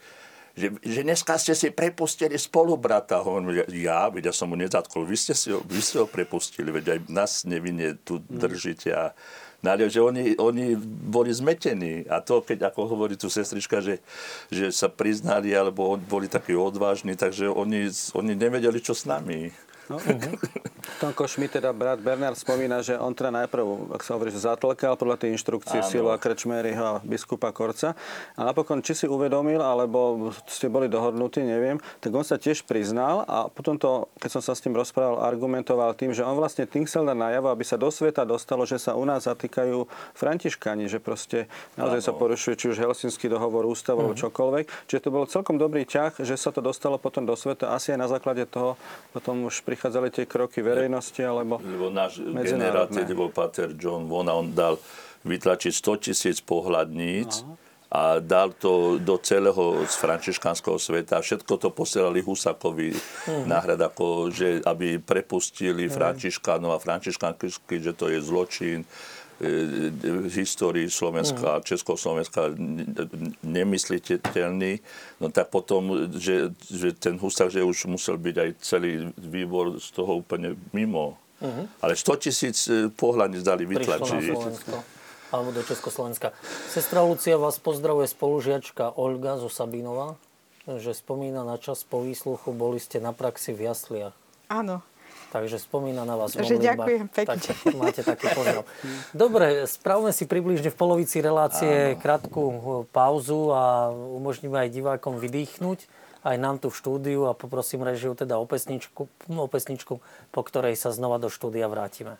S2: že, že dneska ste si prepustili spolubrata. Hovorím, ja, veď ja som mu nezatkol, vy ste, si ho, vy ste ho prepustili, veď aj nás nevinne tu mm. držíte. A, Ale že oni, oni boli zmetení. A to, keď ako hovorí tu sestrička, že, že sa priznali, alebo boli takí odvážni, takže oni, oni nevedeli, čo s nami. No, uh-huh.
S4: Tonko Schmidt, teda brat Bernard, spomína, že on teda najprv, ak sa hovorí, že zatlkal podľa tej inštrukcie Silo a Krečmeryho a biskupa Korca. A napokon, či si uvedomil, alebo ste boli dohodnutí, neviem, tak on sa tiež priznal a potom to, keď som sa s tým rozprával, argumentoval tým, že on vlastne tým chcel dať najavo, aby sa do sveta dostalo, že sa u nás zatýkajú františkani, že proste naozaj sa porušuje či už Helsinský dohovor, ústav alebo uh-huh. čokoľvek. Čiže to bol celkom dobrý ťah, že sa to dostalo potom do sveta. Asi aj na základe toho potom už prichádza prichádzali tie kroky verejnosti, alebo
S2: Lebo náš generál, tedy bol Pater John Vona, on dal vytlačiť 100 tisíc pohľadníc Aha a dal to do celého z františkanského sveta. Všetko to posielali Husakovi mm. náhrad, ako, že aby prepustili mm. františkánov a františkanky, že to je zločin v histórii Slovenska a. Československa nemysliteľný, no tak potom, že, že ten Husák, že už musel byť aj celý výbor z toho úplne mimo. Uh-huh. Ale 100 tisíc e, pohľadní dali vytlačiť.
S1: alebo do Československa. Sestra Lucia vás pozdravuje spolužiačka Olga zo Sabinova, že spomína na čas po výsluchu, boli ste na praxi v jasliach.
S3: Áno,
S1: Takže spomína na vás
S3: Takže ďakujem pekne. Tak,
S1: máte taký pozdrav. Dobre, spravme si približne v polovici relácie Áno. krátku eh, pauzu a umožníme aj divákom vydýchnuť aj nám tu v štúdiu a poprosím režiu teda o pesničku, o pesničku, po ktorej sa znova do štúdia vrátime.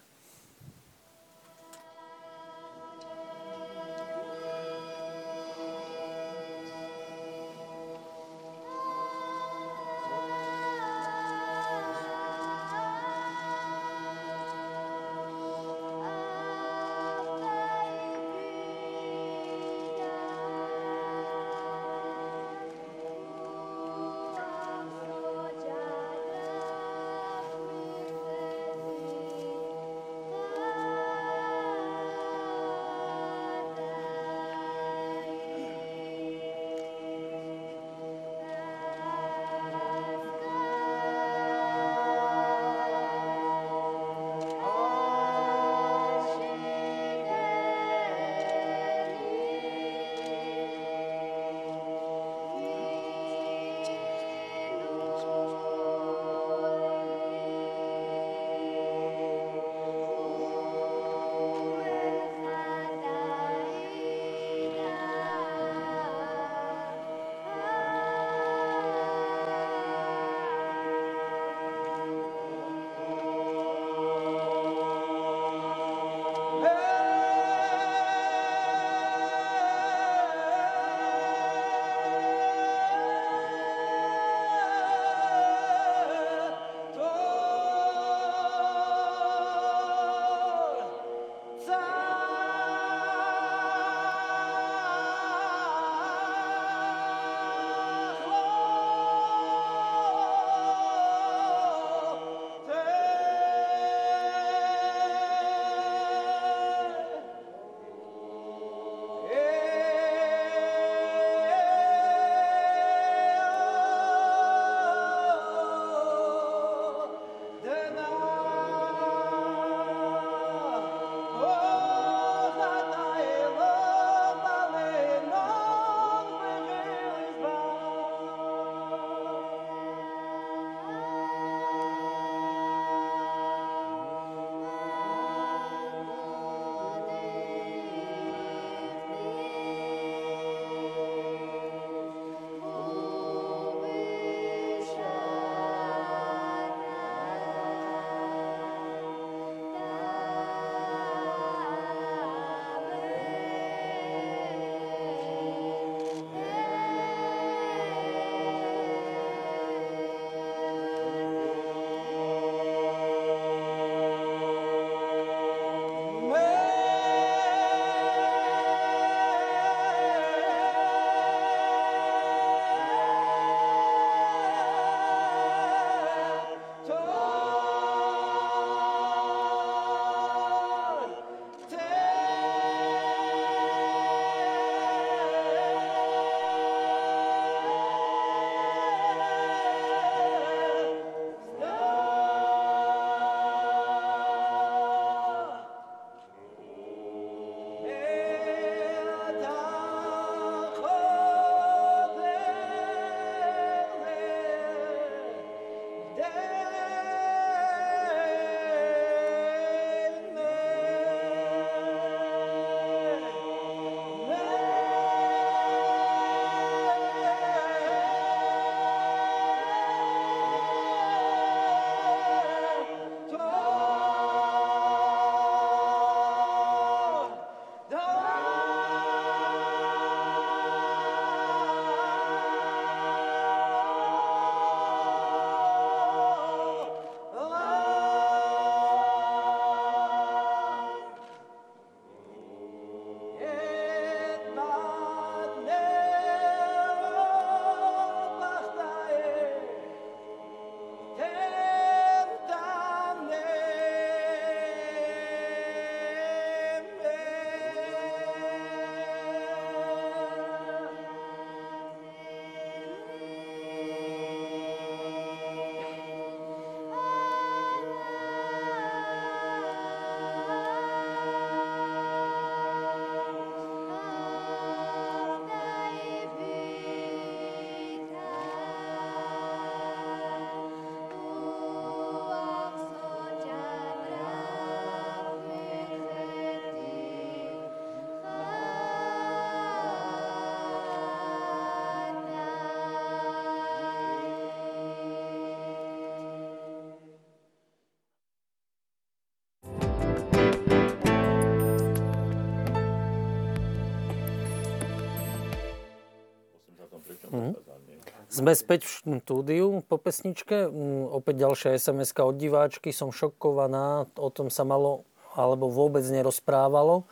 S1: Sme späť v štúdiu po pesničke. Mm, opäť ďalšia sms od diváčky. Som šokovaná. O tom sa malo alebo vôbec nerozprávalo.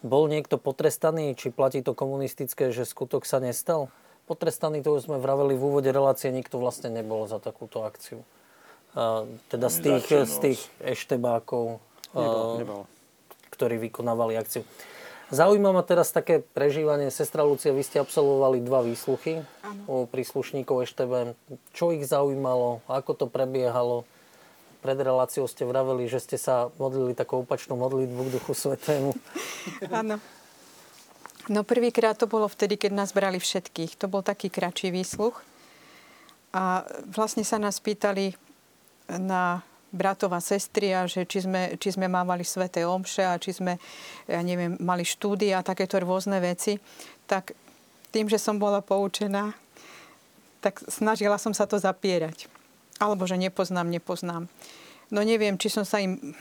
S1: Bol niekto potrestaný? Či platí to komunistické, že skutok sa nestal? Potrestaný, to už sme vraveli v úvode relácie, nikto vlastne nebol za takúto akciu. Teda z tých, z tých eštebákov,
S4: nebol, nebol.
S1: ktorí vykonávali akciu. Zaujíma ma teraz také prežívanie. Sestra Lucia, vy ste absolvovali dva výsluchy ano. u príslušníkov EŠTB. Čo ich zaujímalo? Ako to prebiehalo? Pred reláciou ste vraveli, že ste sa modlili takou opačnú modlitbu k Duchu Svetému.
S3: Áno. No prvýkrát to bolo vtedy, keď nás brali všetkých. To bol taký kratší výsluch. A vlastne sa nás pýtali na bratov a sestry a že či sme, či sme mávali sveté omše a či sme, ja neviem, mali štúdia a takéto rôzne veci, tak tým, že som bola poučená, tak snažila som sa to zapierať. Alebo že nepoznám, nepoznám. No neviem, či som sa im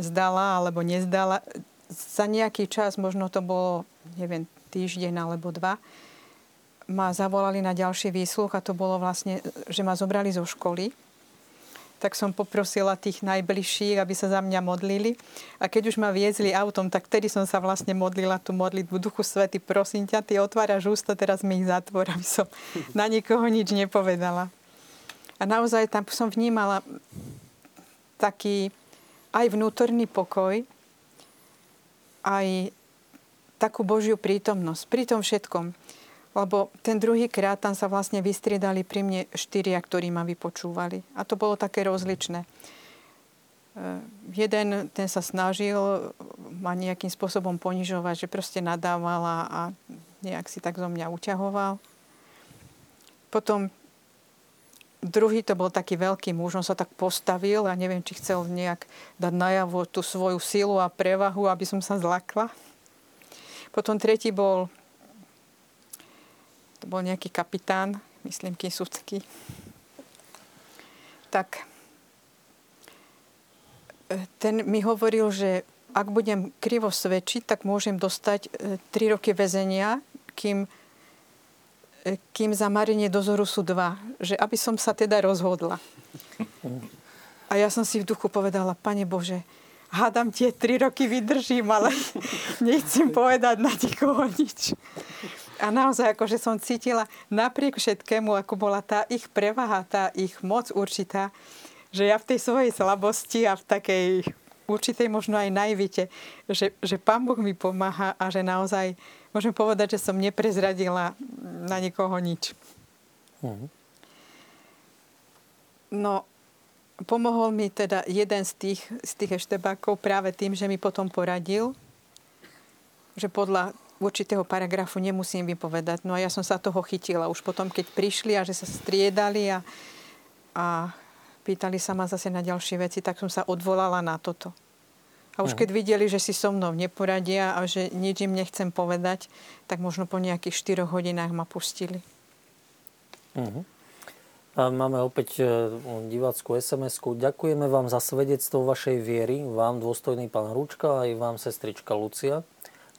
S3: zdala alebo nezdala. Za nejaký čas, možno to bolo, neviem, týždeň alebo dva, ma zavolali na ďalší výsluch a to bolo vlastne, že ma zobrali zo školy tak som poprosila tých najbližších, aby sa za mňa modlili. A keď už ma viezli autom, tak vtedy som sa vlastne modlila tú modlitbu Duchu Svety, prosím ťa, ty otváraš ústa, teraz mi ich zatvor, aby som na nikoho nič nepovedala. A naozaj tam som vnímala taký aj vnútorný pokoj, aj takú Božiu prítomnosť pri tom všetkom. Lebo ten druhý krát tam sa vlastne vystriedali pri mne štyria, ktorí ma vypočúvali. A to bolo také rozličné. E, jeden, ten sa snažil ma nejakým spôsobom ponižovať, že proste nadával a nejak si tak zo mňa uťahoval. Potom druhý to bol taký veľký muž, on sa tak postavil a neviem, či chcel nejak dať najavo tú svoju silu a prevahu, aby som sa zlakla. Potom tretí bol bol nejaký kapitán, myslím Kisucký, tak e, ten mi hovoril, že ak budem krivo svedčiť, tak môžem dostať 3 e, roky väzenia, kým, e, kým za marenie dozoru sú dva. Že aby som sa teda rozhodla. A ja som si v duchu povedala, Pane Bože, hádam tie tri roky vydržím, ale nechcem povedať na nikoho nič. A naozaj, akože som cítila napriek všetkému, ako bola tá ich prevaha, tá ich moc určitá, že ja v tej svojej slabosti a v takej určitej možno aj najvite, že, že Pán Boh mi pomáha a že naozaj môžem povedať, že som neprezradila na nikoho nič. Uh-huh. No, pomohol mi teda jeden z tých, z tých eštebákov práve tým, že mi potom poradil, že podľa určitého paragrafu nemusím vypovedať. No a ja som sa toho chytila už potom, keď prišli a že sa striedali a, a pýtali sa ma zase na ďalšie veci, tak som sa odvolala na toto. A už mhm. keď videli, že si so mnou neporadia a že nič im nechcem povedať, tak možno po nejakých 4 hodinách ma pustili.
S1: Uh-huh. A máme opäť e, divácku sms -ku. Ďakujeme vám za svedectvo vašej viery, vám dôstojný pán Rúčka aj vám sestrička Lucia.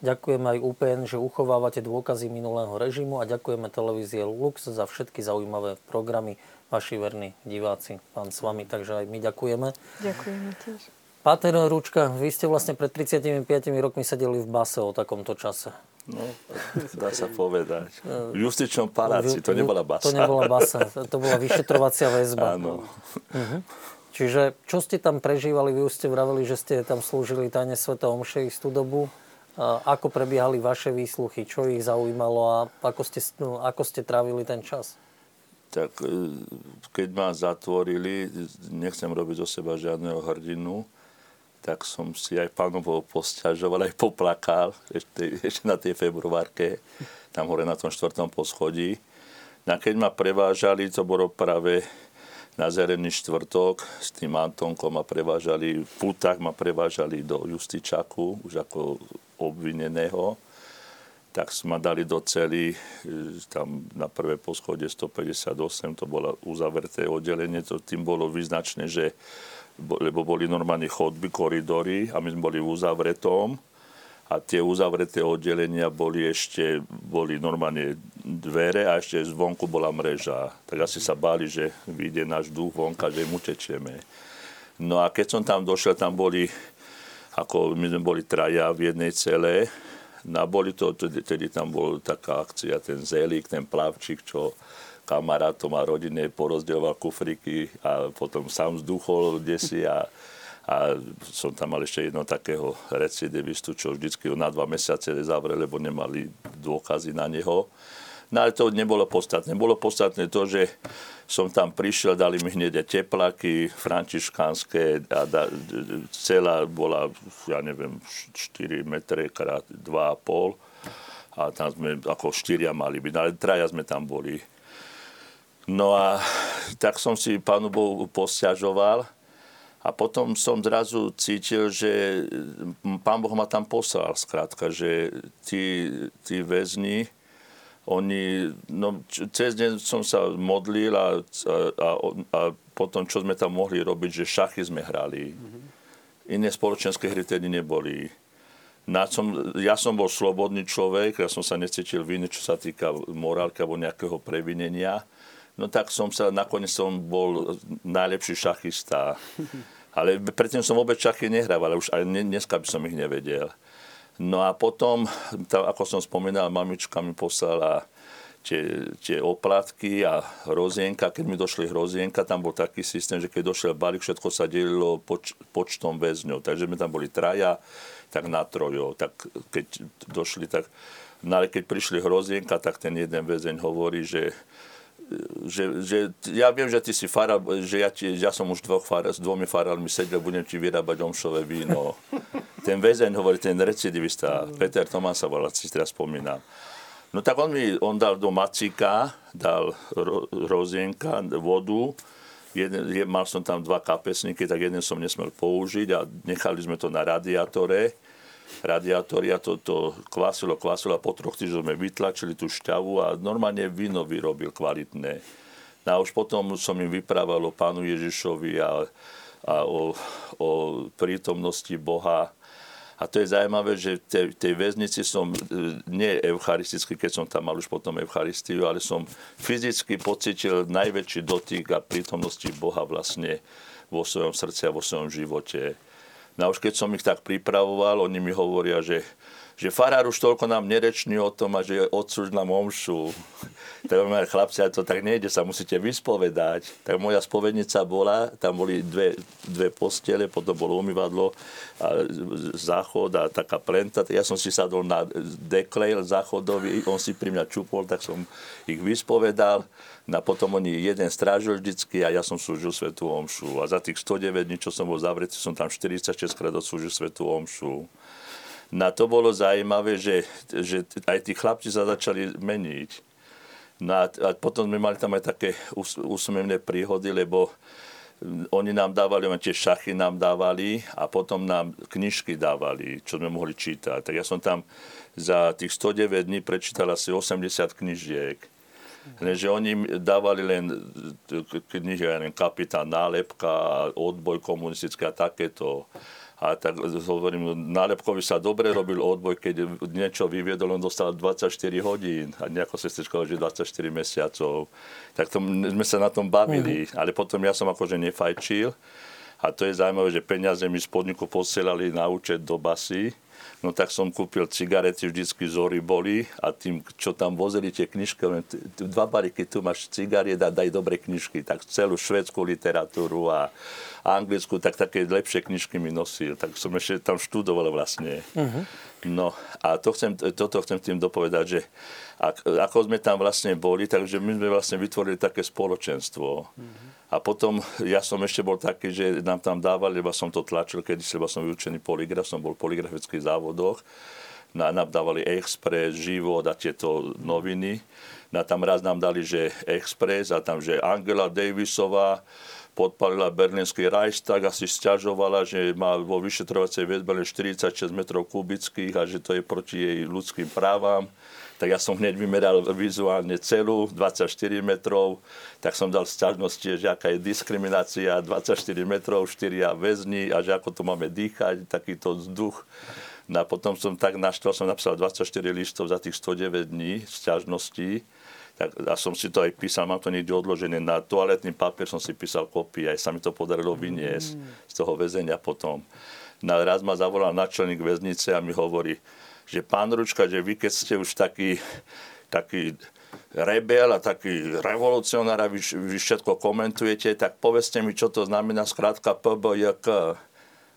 S1: Ďakujem aj UPN, že uchovávate dôkazy minulého režimu a ďakujeme televízie Lux za všetky zaujímavé programy. Vaši verní diváci, pán s vami, takže aj my ďakujeme.
S3: Ďakujeme tiež.
S1: Páter Rúčka, vy ste vlastne pred 35 rokmi sedeli v base o takomto čase.
S2: No, dá sa povedať. V justičnom paláci, to nebola basa.
S1: To nebola basa, to bola vyšetrovacia väzba.
S2: Áno.
S1: Uh-huh. Čiže čo ste tam prežívali? Vy už ste vraveli, že ste tam slúžili tajne Sveta Omše istú dobu. Ako prebiehali vaše výsluchy? Čo ich zaujímalo a ako ste, no, ako ste trávili ten čas?
S2: Tak e, keď ma zatvorili, nechcem robiť zo seba žiadneho hrdinu, tak som si aj pánovo posťažoval, aj poplakal ešte, ešte na tej februárke, tam hore na tom štvrtom poschodí. No a keď ma prevážali, to bolo práve na Zerený štvrtok s tým Antonkom ma prevážali, v putách ma prevážali do Justičaku, už ako obvineného. Tak ma dali do cely, e, tam na prvé poschodie 158, to bolo uzavreté oddelenie, to tým bolo vyznačné, že lebo boli normálne chodby, koridory a my sme boli v uzavretom a tie uzavreté oddelenia boli ešte, boli normálne dvere a ešte zvonku bola mreža. Tak asi sa báli, že vyjde náš duch vonka, že mu tečeme. No a keď som tam došiel, tam boli, ako my sme boli traja v jednej celé, no a boli to, tedy, tedy tam bol taká akcia, ten Zélík, ten plavčík, čo kamarátom a rodine porozdeľoval kufriky a potom sám vzduchol desi a a som tam mal ešte jedno takého recidivistu, čo vždycky na dva mesiace zavreli, lebo nemali dôkazy na neho. No ale to nebolo podstatné. Bolo podstatné to, že som tam prišiel, dali mi hneď teplaky františkánske a da, celá bola, ja neviem, 4 metre krát 2,5 a tam sme ako štyria mali byť, ale traja sme tam boli. No a tak som si pánu Bohu posťažoval, a potom som zrazu cítil, že pán Boh ma tam poslal, skrátka, že tí, tí väzni, oni, no, cez deň som sa modlil a, a, a potom, čo sme tam mohli robiť, že šachy sme hrali. Mm-hmm. Iné spoločenské hry tedy neboli. Na som, ja som bol slobodný človek, ja som sa necítil viny, čo sa týka morálky alebo nejakého previnenia no tak som sa, nakoniec som bol najlepší šachista. Ale predtým som vôbec šachy nehrával, ale už aj dneska by som ich nevedel. No a potom, tá, ako som spomínal, mamička mi poslala tie, tie oplatky a hrozienka. Keď mi došli hrozienka, tam bol taký systém, že keď došiel balík, všetko sa delilo poč, počtom väzňov. Takže sme tam boli traja, tak na trojo. Tak keď došli, tak... No ale keď prišli hrozienka, tak ten jeden väzeň hovorí, že že, že ja viem, že ty si faral, že ja, ti, ja som už dvoch far, s dvomi farálmi sedel, budem ti vyrábať omšové víno. Ten väzeň hovorí, ten recidivista, Peter Tomás sa volá, si teraz spomínam. No tak on mi, on dal do macíka, dal ro, rozienka, vodu, jeden, je, mal som tam dva kapesníky, tak jeden som nesmel použiť a nechali sme to na radiátore radiátory a to, to kvasilo, kvasilo a po troch týždňoch sme vytlačili tú šťavu a normálne víno vyrobil kvalitné. No a už potom som im vyprával o Pánu Ježišovi a, a o, o prítomnosti Boha. A to je zaujímavé, že v tej, tej väznici som e, nie eucharisticky, keď som tam mal už potom Eucharistiu, ale som fyzicky pocitil najväčší dotyk a prítomnosti Boha vlastne vo svojom srdci a vo svojom živote. No a už keď som ich tak pripravoval, oni mi hovoria, že, že farár už toľko nám nereční o tom a že odsúž nám omšu. tak hovorím, chlapci, to tak nejde, sa musíte vyspovedať. Tak moja spovednica bola, tam boli dve, dve postele, potom bolo umývadlo, a záchod a taká plenta. Ja som si sadol na deklejl záchodový, on si pri mňa čupol, tak som ich vyspovedal. No a potom oni jeden strážil vždycky a ja som slúžil Svetú Omšu. A za tých 109 dní, čo som bol zavretý, som tam 46 krát odslúžil Svetú Omšu. Na to bolo zaujímavé, že, že aj tí chlapci sa začali meniť. No a, a potom sme mali tam aj také úsmevné príhody, lebo oni nám dávali, len tie šachy nám dávali a potom nám knižky dávali, čo sme mohli čítať. Tak ja som tam za tých 109 dní prečítal asi 80 knižiek. Lenže oni dávali len knihy, ja neviem, kapitán nálepka, odboj komunistický a takéto. A tak hovorím, nálepkovi sa dobre robil odboj, keď niečo vyviedol, on dostal 24 hodín a nejako sestečko že 24 mesiacov. Tak to, sme sa na tom bavili, mm-hmm. ale potom ja som akože nefajčil. A to je zaujímavé, že peniaze mi z podniku posielali na účet do basy no tak som kúpil cigarety, vždycky zory boli a tým, čo tam vozili tie knižky, dva bariky, tu máš cigariet a daj dobre knižky, tak celú švedskú literatúru a anglickú, tak také lepšie knižky mi nosil, tak som ešte tam študoval vlastne. Uh-huh. No a to chcem, toto chcem tým dopovedať, že ak, ako sme tam vlastne boli, takže my sme vlastne vytvorili také spoločenstvo. Uh-huh. A potom ja som ešte bol taký, že nám tam dávali, lebo som to tlačil, keď lebo som vyučený poligraf, som bol v poligrafických závodoch. Na, nám dávali Express, Život a tieto noviny. No a tam raz nám dali, že Express a tam, že Angela Davisová podpalila berlínsky Reichstag a si stiažovala, že má vo vyšetrovacej väzbe 46 metrov kubických a že to je proti jej ľudským právam tak ja som hneď vymeral vizuálne celú, 24 metrov, tak som dal sťažnosti, že aká je diskriminácia, 24 metrov, 4 väzni a že ako to máme dýchať, takýto vzduch. No a potom som tak naštval, som napísal 24 listov za tých 109 dní sťažností. Tak, a som si to aj písal, mám to niekde odložené. Na toaletný papier som si písal kopii, aj sa mi to podarilo vyniesť mm. z toho väzenia potom. Na raz ma zavolal načelník väznice a mi hovorí, že pán Ručka, že vy keď ste už taký, taký rebel a taký revolucionár a vy, vy všetko komentujete, tak povedzte mi, čo to znamená skrátka PBJK.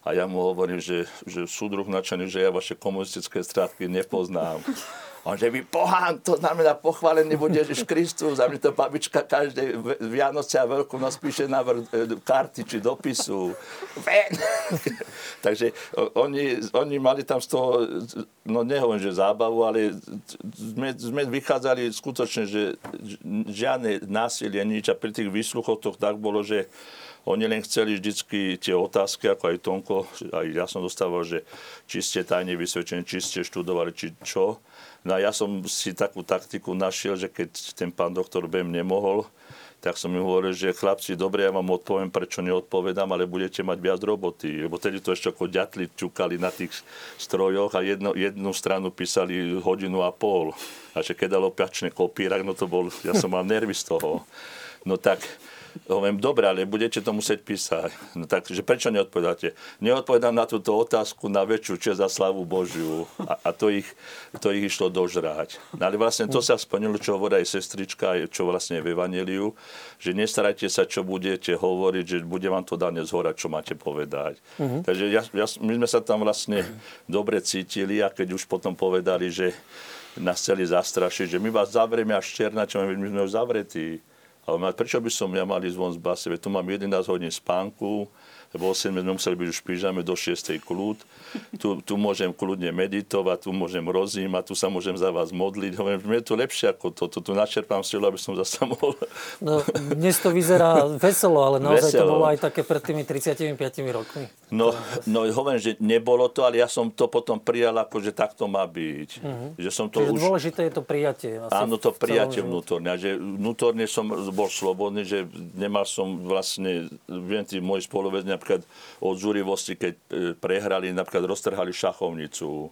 S2: A ja mu hovorím, že, že súdruh načený, že ja vaše komunistické strátky nepoznám. On, že vy pohán, to znamená pochválený bude Ježiš Kristus. A mi to babička každé Vianoce a Veľkú noc píše na vr- e, karty či dopisu. Ven! Takže oni, oni mali tam z toho, no nehovorím, že zábavu, ale sme, sme vychádzali skutočne, že žiadne násilie, nič. A pri tých výsluchoch to tak bolo, že oni len chceli vždycky tie otázky, ako aj Tonko, aj ja som dostával, že či ste tajne vysvedčení, či ste študovali, či čo. No a ja som si takú taktiku našiel, že keď ten pán doktor Bem nemohol, tak som im hovoril, že chlapci, dobre, ja vám odpoviem, prečo neodpovedám, ale budete mať viac roboty. Lebo tedy to ešte ako ďatli čukali na tých strojoch a jedno, jednu stranu písali hodinu a pol. A že keď dalo piačné kopírak, no to bol, ja som mal nervy z toho. No tak Hovorím, dobre, ale budete to musieť písať. No takže prečo neodpovedáte? Neodpovedám na túto otázku na väčšiu čest za slavu Božiu. A, a to, ich, to ich išlo dožrať. No ale vlastne to sa splnilo, čo hovorí aj sestrička, čo vlastne je v Evangeliu, že nestarajte sa, čo budete hovoriť, že bude vám to dané z hora, čo máte povedať. Uh-huh. Takže ja, ja, my sme sa tam vlastne dobre cítili a keď už potom povedali, že nás chceli zastrašiť, že my vás zavrieme až černačom, my sme už zavretí. Ale prečo by som ja mali zvon z basy? Tu mám 11 hodín spánku, v 8 sme museli byť už v pyžame do 6. kľud. Tu, tu môžem kľudne meditovať, tu môžem rozímať, tu sa môžem za vás modliť. Hovorím, že je to lepšie ako to. Tu, načerpám silu, aby som zase mohol...
S1: No, dnes to vyzerá veselo, ale naozaj veselo. to bolo aj také pred tými 35 rokmi.
S2: No, no hovorím, že nebolo to, ale ja som to potom prijal ako, že takto má byť. Uh-huh. Že som to
S1: Čiže už... dôležité je to prijatie.
S2: Asi Áno, to prijatie vnútorné. A že vnútorne som bol slobodný, že nemal som vlastne, viem, tí moji spoluväzni napríklad od zúrivosti, keď e, prehrali, napríklad roztrhali šachovnicu.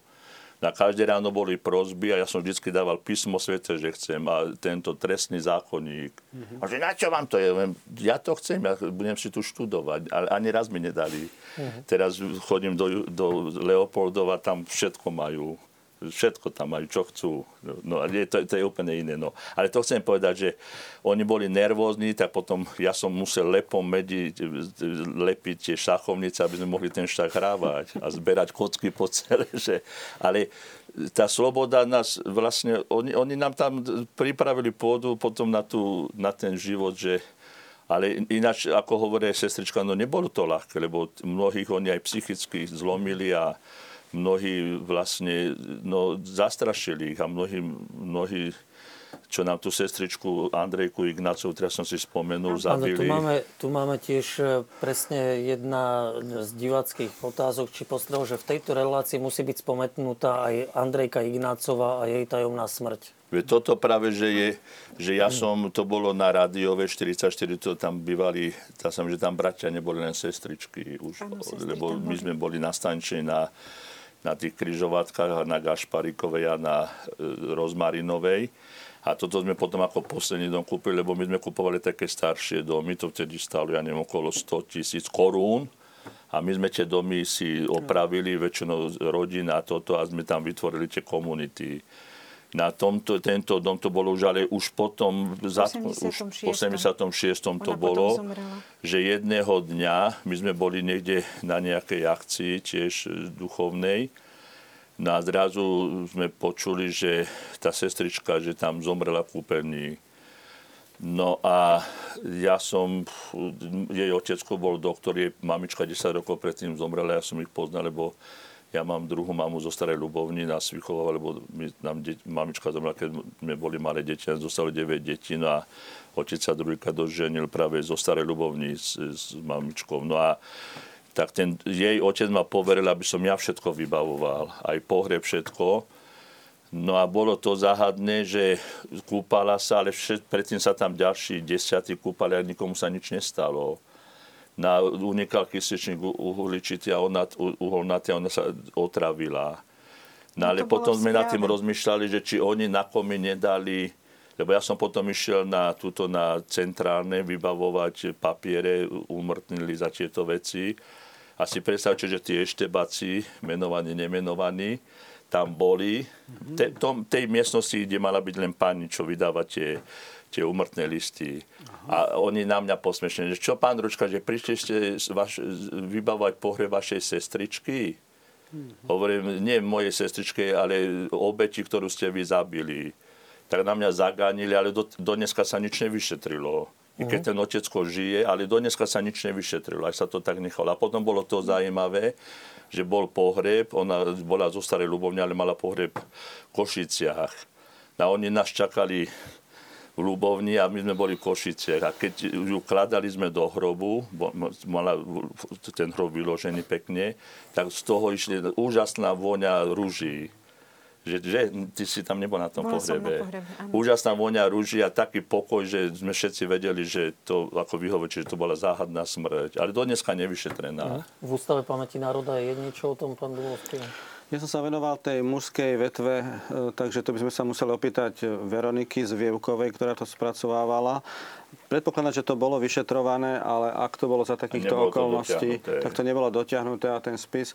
S2: Na každé ráno boli prozby a ja som vždy dával písmo svete, že chcem a tento trestný zákonník. Mm-hmm. A že na čo vám to je? Ja to chcem, ja budem si tu študovať. Ale ani raz mi nedali. Mm-hmm. Teraz chodím do, do Leopoldova, tam všetko majú všetko tam majú, čo chcú. No, je, to, to je úplne iné. No. Ale to chcem povedať, že oni boli nervózni, tak potom ja som musel lepom medzi, lepiť tie šachovnice, aby sme mohli ten šach hrávať a zberať kocky po celé. Že, ale tá sloboda nás vlastne, oni, oni nám tam pripravili pôdu potom na, tú, na ten život, že ale ináč, ako hovorí sestrička, no nebolo to ľahké, lebo mnohých oni aj psychicky zlomili a, mnohí vlastne no, zastrašili ich a mnohí, mnohí čo nám tú sestričku Andrejku Ignácov, teraz som si spomenul, zabili.
S1: tu máme, tu máme tiež e, presne jedna z diváckých otázok, či postrehol, že v tejto relácii musí byť spomenutá aj Andrejka Ignácova a jej tajomná smrť.
S2: Toto práve, že je, že ja som, to bolo na rádiové 44, to tam bývali, tá som, že tam bratia neboli len sestričky už, ano, lebo my sme boli nastančení na na tých kryžovatkách, na Gašparikovej a na e, Rozmarinovej. A toto sme potom ako posledný dom kúpili, lebo my sme kupovali také staršie domy, to vtedy stalo, ja neviem, okolo 100 tisíc korún. A my sme tie domy si opravili, väčšinou rodina toto, a sme tam vytvorili tie komunity na tomto, tento dom to bolo už, ale už potom, v 86. Už 86. to bolo, že jedného dňa, my sme boli niekde na nejakej akcii, tiež e, duchovnej, no a zrazu sme počuli, že tá sestrička, že tam zomrela v kúpeľni. No a ja som, jej otecko bol doktor, jej mamička 10 rokov predtým zomrela, ja som ich poznal, lebo ja mám druhú mamu zo Starej Ľubovny na Svichova, lebo my, nám de- mamička zomrela, keď sme boli malé deti, nás zostalo 9 detí, no a otec sa druhýka doženil práve zo Starej Ľubovny s, s mamičkou. No a tak ten jej otec ma poveril, aby som ja všetko vybavoval, aj pohreb všetko. No a bolo to záhadné, že kúpala sa, ale všet, predtým sa tam ďalší desiatí kúpali a nikomu sa nič nestalo na unikal kysličník uhličitý a ona, uholnatý a ona sa otravila. No ale
S3: to bolo
S2: potom sme nad tým rozmýšľali, že či oni na komi nedali, lebo ja som potom išiel na, túto, na centrálne vybavovať papiere, umrtnili za tieto veci. A si predstavte, že tie eštebáci, menovaní, nemenovaní, tam boli. V te, tom, tej miestnosti, kde mala byť len pani, čo vydáva tie, tie umrtné listy. A oni na mňa posmešne, že čo pán Ručka, že prišli ste vaš, vybavovať pohreb vašej sestričky? Hovorím, nie mojej sestričke, ale obeti, ktorú ste vy zabili. Tak na mňa zagánili, ale do, do dneska sa nič nevyšetrilo. I keď ten otecko žije, ale do dneska sa nič nevyšetrilo. Aj sa to tak nechalo. A potom bolo to zaujímavé, že bol pohreb, ona bola zo Starej Ľubovne, ale mala pohreb v Košiciach. A oni nás čakali v Ľubovni a my sme boli v Košiciach. A keď ju kladali sme do hrobu, bo- mala ten hrob vyložený pekne, tak z toho išli úžasná vôňa rúží. Že, že ty si tam nebol na tom
S3: Bola som na
S2: pohrebe.
S3: pohrebe, áno.
S2: Úžasná vôňa rúží a taký pokoj, že sme všetci vedeli, že to, ako vy hovoríte, že to bola záhadná smrť. Ale do dneska nevyšetrená.
S1: V Ústave pamäti národa je niečo o tom, pán Dubovský?
S4: Ja som sa venoval tej mužskej vetve, e, takže to by sme sa museli opýtať Veroniky z Vievkovej, ktorá to spracovávala. Predpokladám, že to bolo vyšetrované, ale ak to bolo za takýchto
S2: to
S4: okolností,
S2: dotiahnuté.
S4: tak to nebolo dotiahnuté a ten spis,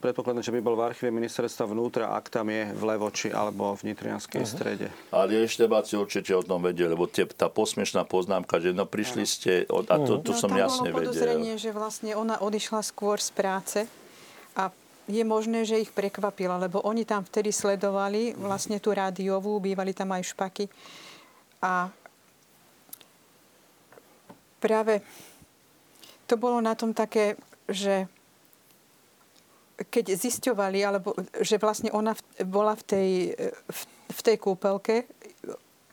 S4: predpokladám, že by bol v archíve ministerstva vnútra, ak tam je v Levoči alebo v Nitrianskej strede.
S2: Ale eštebáci určite o tom vedeli, lebo tie, tá posmešná poznámka, že no prišli ste, od, a to, to
S3: no,
S2: som
S3: tam
S2: jasne
S3: bolo podozrenie,
S2: vedel.
S3: že vlastne ona odišla skôr z práce a je možné, že ich prekvapila, lebo oni tam vtedy sledovali vlastne tú rádiovú, bývali tam aj špaky. A práve to bolo na tom také, že keď zisťovali, alebo že vlastne ona v- bola v tej, v, v tej kúpelke,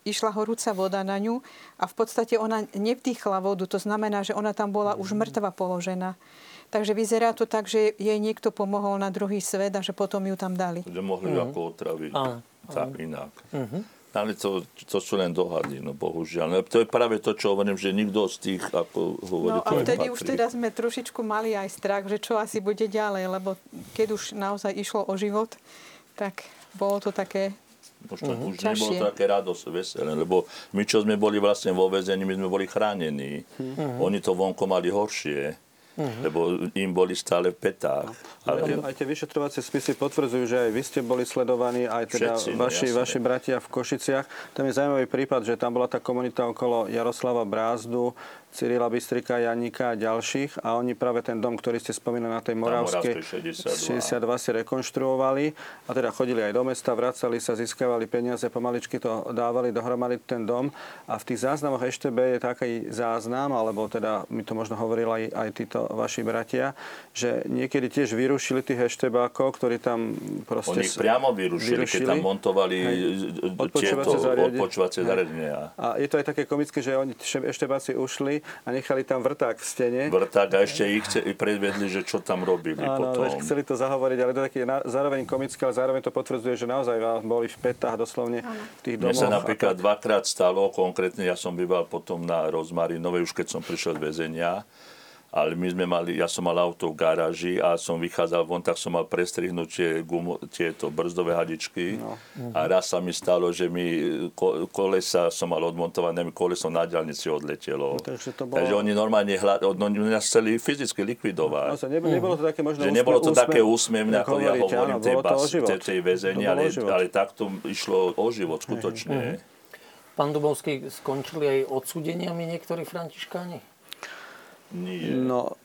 S3: išla horúca voda na ňu a v podstate ona nevdýchla vodu, to znamená, že ona tam bola už mŕtva položená. Takže vyzerá to tak, že jej niekto pomohol na druhý svet a že potom ju tam dali.
S2: Že mohli ju ako otraviť.
S1: Áno,
S2: Tak inak. Ale to, to sú len dohady, no bohužiaľ. No, to je práve to, čo hovorím, že nikto z tých, ako hovorí,
S3: No a vtedy už teda sme trošičku mali aj strach, že čo asi bude ďalej, lebo keď už naozaj išlo o život, tak bolo to také
S2: Už, to, už
S3: ťažšie.
S2: nebolo to také radosť, veselé, lebo my, čo sme boli vlastne vo väzení, my sme boli chránení. Oni to vonko mali horšie, lebo im boli stále v petách.
S4: Ale
S2: Ale
S4: aj tie vyšetrovacie spisy potvrdzujú, že aj vy ste boli sledovaní, aj teda
S2: Všetci, no
S4: vaši,
S2: jasne.
S4: vaši bratia v Košiciach. Tam je zaujímavý prípad, že tam bola tá komunita okolo Jaroslava Brázdu, Cyrila Bystrika, Janika a ďalších. A oni práve ten dom, ktorý ste spomínali na tej Moravskej
S2: Moravskej
S4: 62 si rekonštruovali. A teda chodili aj do mesta, vracali sa, získavali peniaze, pomaličky to dávali dohromady ten dom. A v tých záznamoch EŠTB je taký záznam, alebo teda mi to možno hovorili aj, aj títo vaši bratia, že niekedy tiež vyrušili tých eštebákov, ktorí tam proste...
S2: Oni priamo vyrušili, keď tam montovali tieto
S4: Odpočúvacie
S2: odpočúvacie
S4: Hej.
S2: zariadenia.
S4: A je to aj také komické, že oni eštebáci ušli a nechali tam vrták v stene.
S2: Vrták a ešte ich chce- predvedli, že čo tam robili
S4: Áno,
S2: potom.
S4: vieš, chceli to zahovoriť, ale to je taký na, zároveň komické, ale zároveň to potvrdzuje, že naozaj boli v petách doslovne v tých
S2: Mne
S4: domoch.
S2: sa
S4: a
S2: napríklad
S4: tak.
S2: dvakrát stalo, konkrétne ja som býval potom na Rozmarinovej, už keď som prišiel z väzenia, ale my sme mali, ja som mal auto v garáži a som vychádzal von, tak som mal prestrihnúť tie gumo, tieto brzdové hadičky
S4: No.
S2: a raz sa mi stalo, že mi ko, kolesa som mal odmontované, mi koleso na diaľnici odletelo.
S4: No, takže to bolo-
S2: Takže oni normálne hľad, no, oni nás chceli fyzicky likvidovať.
S4: Naozaj, nebolo, nebolo to také možno
S2: Že nebolo to
S4: úsmev-
S2: také úsmevné, ako ja hovorím,
S4: áno,
S2: tej, bas, tej, tej väzení, ale, ale takto išlo o život skutočne.
S1: Pán Dubovský, skončili aj odsúdeniami niektorí františkáni?
S2: Nie.
S4: No,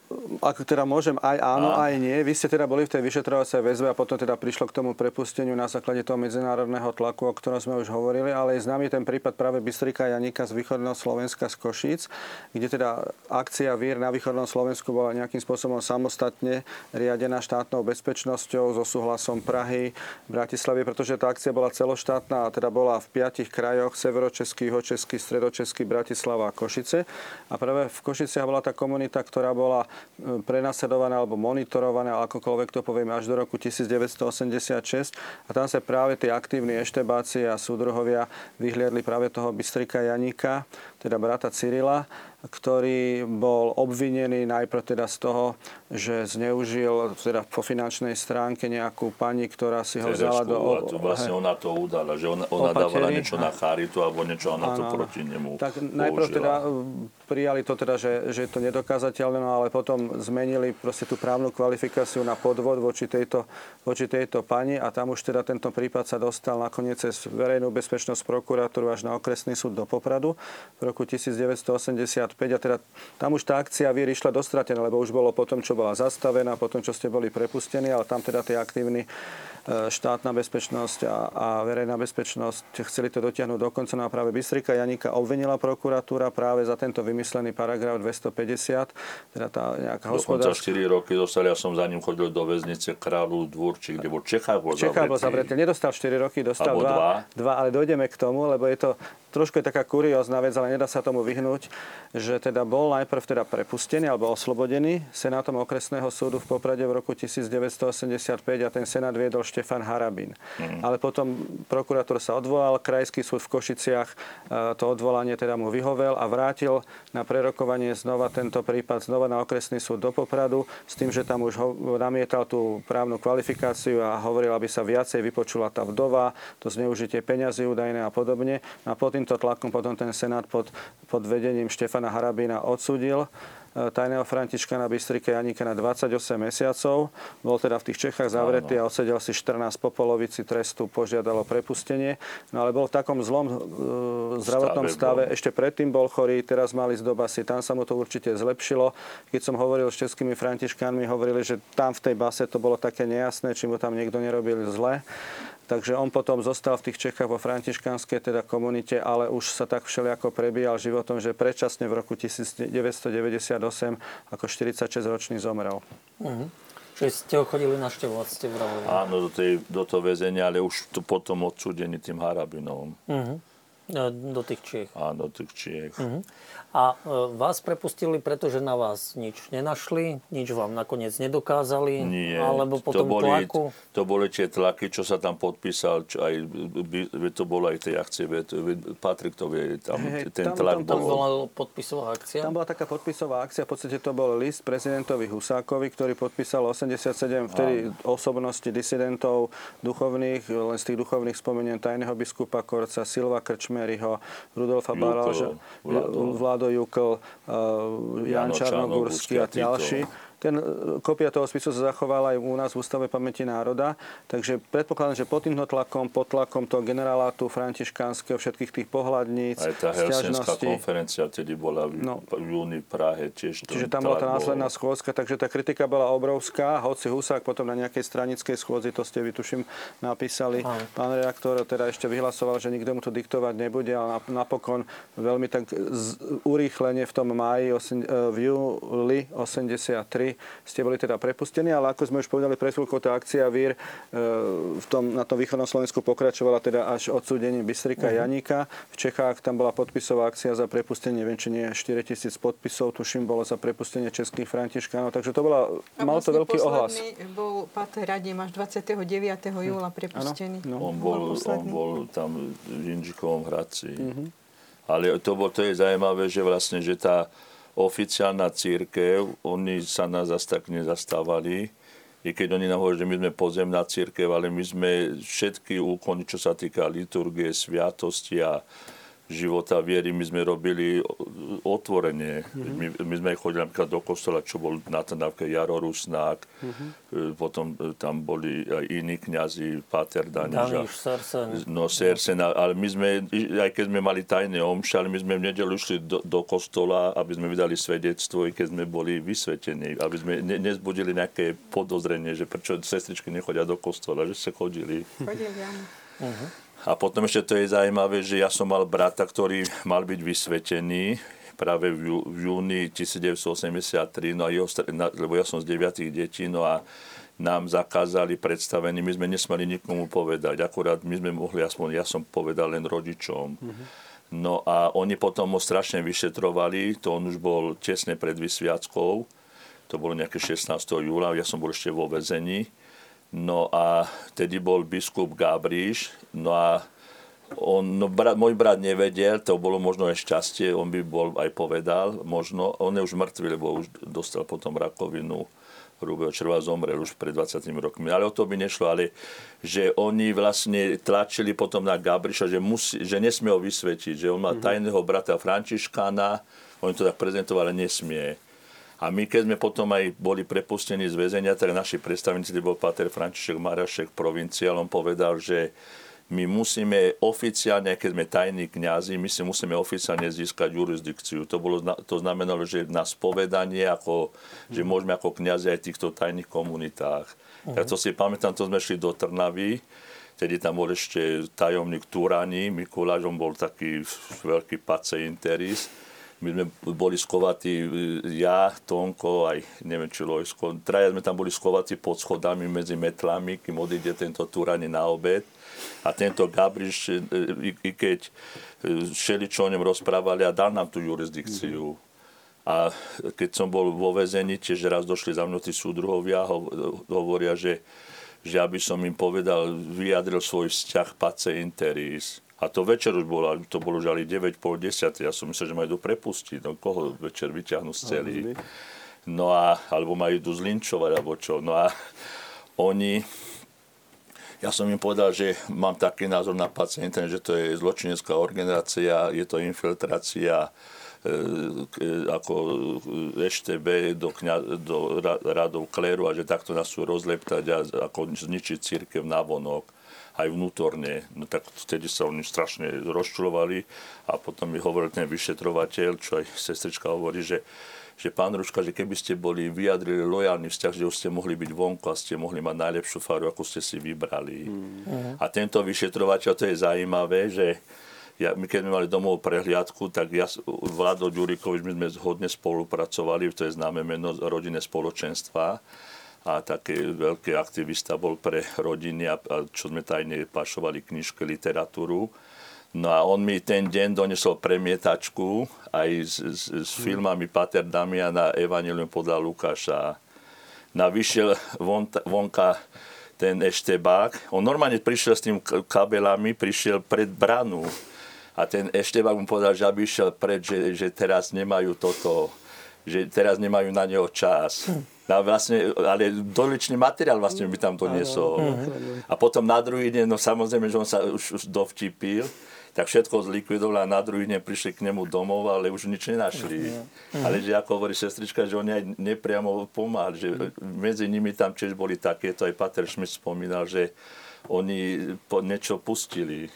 S4: ak teda môžem, aj áno, aj nie. Vy ste teda boli v tej vyšetrovacej väzbe a potom teda prišlo k tomu prepusteniu na základe toho medzinárodného tlaku, o ktorom sme už hovorili, ale je známy ten prípad práve Bystrika Janika z východného Slovenska z Košíc, kde teda akcia vír na východnom Slovensku bola nejakým spôsobom samostatne riadená štátnou bezpečnosťou so súhlasom Prahy, Bratislavy, pretože tá akcia bola celoštátna a teda bola v piatich krajoch, severočeský, juhočeský, stredočeský, Bratislava a Košice. A práve v Košiciach bola tá komunita, ktorá bola e, prenasledovaná alebo monitorovaná, akokoľvek to povieme, až do roku 1986. A tam sa práve tí aktívni eštebáci a súdruhovia vyhliadli práve toho Bystrika Janíka, teda brata Cyrila. ktorý bol obvinený najprv teda z toho, že zneužil teda po finančnej stránke nejakú pani, ktorá si ho vzala do...
S2: To vlastne ona to udala, že ona, ona dávala niečo na charitu alebo niečo ona to proti nemu
S4: Tak najprv teda prijali to teda, že, že je to nedokázateľné, no ale potom zmenili proste tú právnu kvalifikáciu na podvod voči tejto, voči tejto pani a tam už teda tento prípad sa dostal nakoniec cez verejnú bezpečnosť prokuratúru až na okresný súd do Popradu v roku 1985 a teda tam už tá akcia vír išla dostratená, lebo už bolo potom, čo bola zastavená, potom, čo ste boli prepustení, ale tam teda tie aktívni E, štátna bezpečnosť a, a verejná bezpečnosť chceli to dotiahnuť do konca. No práve Bystrika Janika obvinila prokuratúra práve za tento vymyslený paragraf 250, teda tá nejaká hospodárska...
S2: 4 roky dostal, ja som za ním chodil do väznice Kráľu či kde bol Čechách bol
S4: Čechách bol zavretý. Nedostal 4 roky, dostal 2, 2, ale dojdeme k tomu, lebo je to trošku je taká kuriózna vec, ale nedá sa tomu vyhnúť, že teda bol najprv teda prepustený alebo oslobodený senátom okresného súdu v Poprade v roku 1985 a ten senát viedol Štefan Harabin. Mm. Ale potom prokurátor sa odvolal, krajský súd v Košiciach e, to odvolanie teda mu vyhovel a vrátil na prerokovanie znova tento prípad znova na okresný súd do Popradu s tým, že tam už ho, namietal tú právnu kvalifikáciu a hovoril, aby sa viacej vypočula tá vdova, to zneužitie peňazí údajné a podobne. A pod týmto tlakom potom ten Senát pod, pod vedením Štefana Harabína odsudil tajného Františka na Bystrike Janíka na 28 mesiacov. Bol teda v tých Čechách zavretý a odsedel si 14 po polovici trestu, požiadalo prepustenie. No ale bol v takom zlom e, zdravotnom stave. stave. Ešte predtým bol chorý, teraz mali z dobasy. Tam sa mu to určite zlepšilo. Keď som hovoril s českými Františkánmi, hovorili, že tam v tej base to bolo také nejasné, či mu tam niekto nerobil zle. Takže on potom zostal v tých Čechách vo františkanskej teda komunite, ale už sa tak všelijako prebíjal životom, že predčasne v roku 1998 ako 46-ročný zomrel. Uh-huh.
S1: Čiže ste ho chodili naštevovať, ste vravili.
S2: Áno, do, tej, do toho väzenia, ale už to potom odsúdený tým Harabinom. Uh-huh.
S1: Do tých Čiech.
S2: Áno, do tých Čiech.
S1: Uh-huh. A e, vás prepustili, pretože na vás nič nenašli, nič vám nakoniec nedokázali?
S2: Nie.
S1: Alebo potom to boli, tlaku?
S2: To boli tie tlaky, čo sa tam podpísal, čo aj, to bolo aj tej akcie, Patrik to vie, tam hey, ten tam, tlak
S1: tam, tam bol. bola podpisová akcia?
S4: Tam bola taká podpisová akcia, v podstate to bol list prezidentovi Husákovi, ktorý podpísal 87 vtedy osobnosti disidentov duchovných, len z tých duchovných spomeniem tajného biskupa Korca, Silva Krčmeryho, Rudolfa Baláža, Vlado Vlado Jukl, uh, Jan Čarnogórsky a ďalší. Ten e, kopia toho spisu sa zachovala aj u nás v Ústave pamäti národa, takže predpokladám, že pod týmto tlakom, pod tlakom toho generálátu františkánskeho, všetkých tých pohľadníc,
S2: Aj tá konferencia tedy bola v, no, v júni v Prahe tiež.
S4: Čiže tam bola tá následná schôdzka, takže tá kritika bola obrovská, hoci Husák potom na nejakej stranickej schôdzi, to ste vytuším napísali, Aj. pán redaktor teda ešte vyhlasoval, že nikto mu to diktovať nebude, ale napokon veľmi tak urýchlenie v tom máji, e, v júli 83 ste boli teda prepustení, ale ako sme už povedali pred chvíľkou, tá akcia VIR e, v tom, na tom východnom Slovensku pokračovala teda až odsúdením Bystrika uh-huh. Janíka. V Čechách tam bola podpisová akcia za prepustenie, neviem, či nie 4 tisíc podpisov, tuším, bolo za prepustenie českých františkánov, takže to bola, malo to vlastne veľký ohlas.
S3: bol Pater Radim až 29. júla prepustený.
S2: Ano, no. On, bol, on bol tam v Inžikovom Hradci. Uh-huh. Ale to, bol, to je zaujímavé, že vlastne, že tá oficiálna církev, oni sa nás zase tak nezastávali, i keď oni nám hovorí, že my sme pozemná církev, ale my sme všetky úkony, čo sa týka liturgie, sviatosti a života viery my sme robili otvorenie. Mm-hmm. My, my sme chodili napríklad do kostola, čo bol na Trnavke Jaro Rusnák, mm-hmm. potom e, tam boli aj iní kňazi, Páter. Daniš,
S1: Sersen.
S2: No, Sersen, ale my sme, aj keď sme mali tajné omše, ale my sme v nedelu šli do, do kostola, aby sme vydali svedectvo, i keď sme boli vysvetení, aby sme ne, nezbudili nejaké podozrenie, že prečo sestričky nechodia do kostola, že sa chodili.
S3: Chodili, áno. Uh-huh.
S2: A potom ešte to je zaujímavé, že ja som mal brata, ktorý mal byť vysvetený práve v, jú, v júni 1983, no a jeho, lebo ja som z deviatých detí, no a nám zakázali predstavení, my sme nesmeli nikomu povedať, akurát my sme mohli, aspoň ja som povedal len rodičom. Mm-hmm. No a oni potom ho strašne vyšetrovali, to on už bol tesne pred vysviackou, to bolo nejaké 16. júla, ja som bol ešte vo vezení. No a tedy bol biskup Gabriš, no a on, no, brat, môj brat nevedel, to bolo možno aj šťastie, on by bol aj povedal, možno, on je už mŕtvý, lebo už dostal potom rakovinu hrubého červa, zomrel už pred 20 rokmi. Ale o to by nešlo, ale že oni vlastne tlačili potom na Gabriša, že, musí, že nesmie ho vysvetiť, že on má mm-hmm. tajného brata Františkána, oni to tak prezentovali, nesmie. A my, keď sme potom aj boli prepustení z väzenia, tak naši predstavníci, bol Pater František Marašek, provinciál, on povedal, že my musíme oficiálne, keď sme tajní kňazi, my si musíme oficiálne získať jurisdikciu. To, bolo, to znamenalo, že na spovedanie, ako, že môžeme ako kňazi aj v týchto tajných komunitách. Uh-huh. Ja to si pamätám, to sme šli do Trnavy, tedy tam bol ešte tajomník Turani, Mikuláš, on bol taký veľký pace interis my sme boli skovatí, ja, Tonko, aj neviem či Lojsko, traja sme tam boli skovatí pod schodami medzi metlami, kým odíde tento Turani na obed. A tento Gabriš, e, i, i keď šeli čo o ňom rozprávali a dal nám tú jurisdikciu. A keď som bol vo väzení, tiež raz došli za mnou tí súdruhovia, hovoria, že, že aby som im povedal, vyjadril svoj vzťah pace interis a to večer už bolo, to bolo už ale 9, pol 10. Ja som myslel, že ma idú prepustiť. No koho večer vyťahnú z celý. No a, alebo ma idú zlinčovať, alebo čo. No a oni, ja som im povedal, že mám taký názor na pacienta, že to je zločinecká organizácia, je to infiltrácia e, ako EŠTB do, kňa, do radov kléru a že takto nás sú rozleptať a ako zničiť církev na vonok aj vnútorne. No tak vtedy sa oni strašne rozčulovali a potom mi hovoril ten vyšetrovateľ, čo aj sestrička hovorí, že že pán Ruška, že keby ste boli vyjadrili lojálny vzťah, že už ste mohli byť vonku a ste mohli mať najlepšiu faru, ako ste si vybrali. Mm. A tento vyšetrovateľ, to je zaujímavé, že ja, my keď sme mali domov prehliadku, tak ja, Vlado Ďurikovič, my sme hodne spolupracovali, to je známe meno rodinné spoločenstva a taký veľký aktivista bol pre rodiny a, a čo sme tajne pašovali knižky, literatúru. No a on mi ten deň donesol premietačku aj s, s, s filmami Pater Damiana Evangelium podľa Lukáša. Na vyšiel von, vonka ten eštebák. On normálne prišiel s tým kabelami, prišiel pred branu. A ten eštebák mu povedal, že aby išiel pred, že, že teraz nemajú toto, že teraz nemajú na neho čas. No vlastne, ale doličný materiál vlastne by tam doniesol. A potom na druhý deň, no samozrejme, že on sa už, už dovtipil, tak všetko zlikvidoval a na druhý deň prišli k nemu domov, ale už nič nenašli. Ale že ako hovorí sestrička, že oni aj nepriamo pomáhali, že medzi nimi tam tiež boli takéto, aj Pater Schmidt spomínal, že oni po, niečo pustili.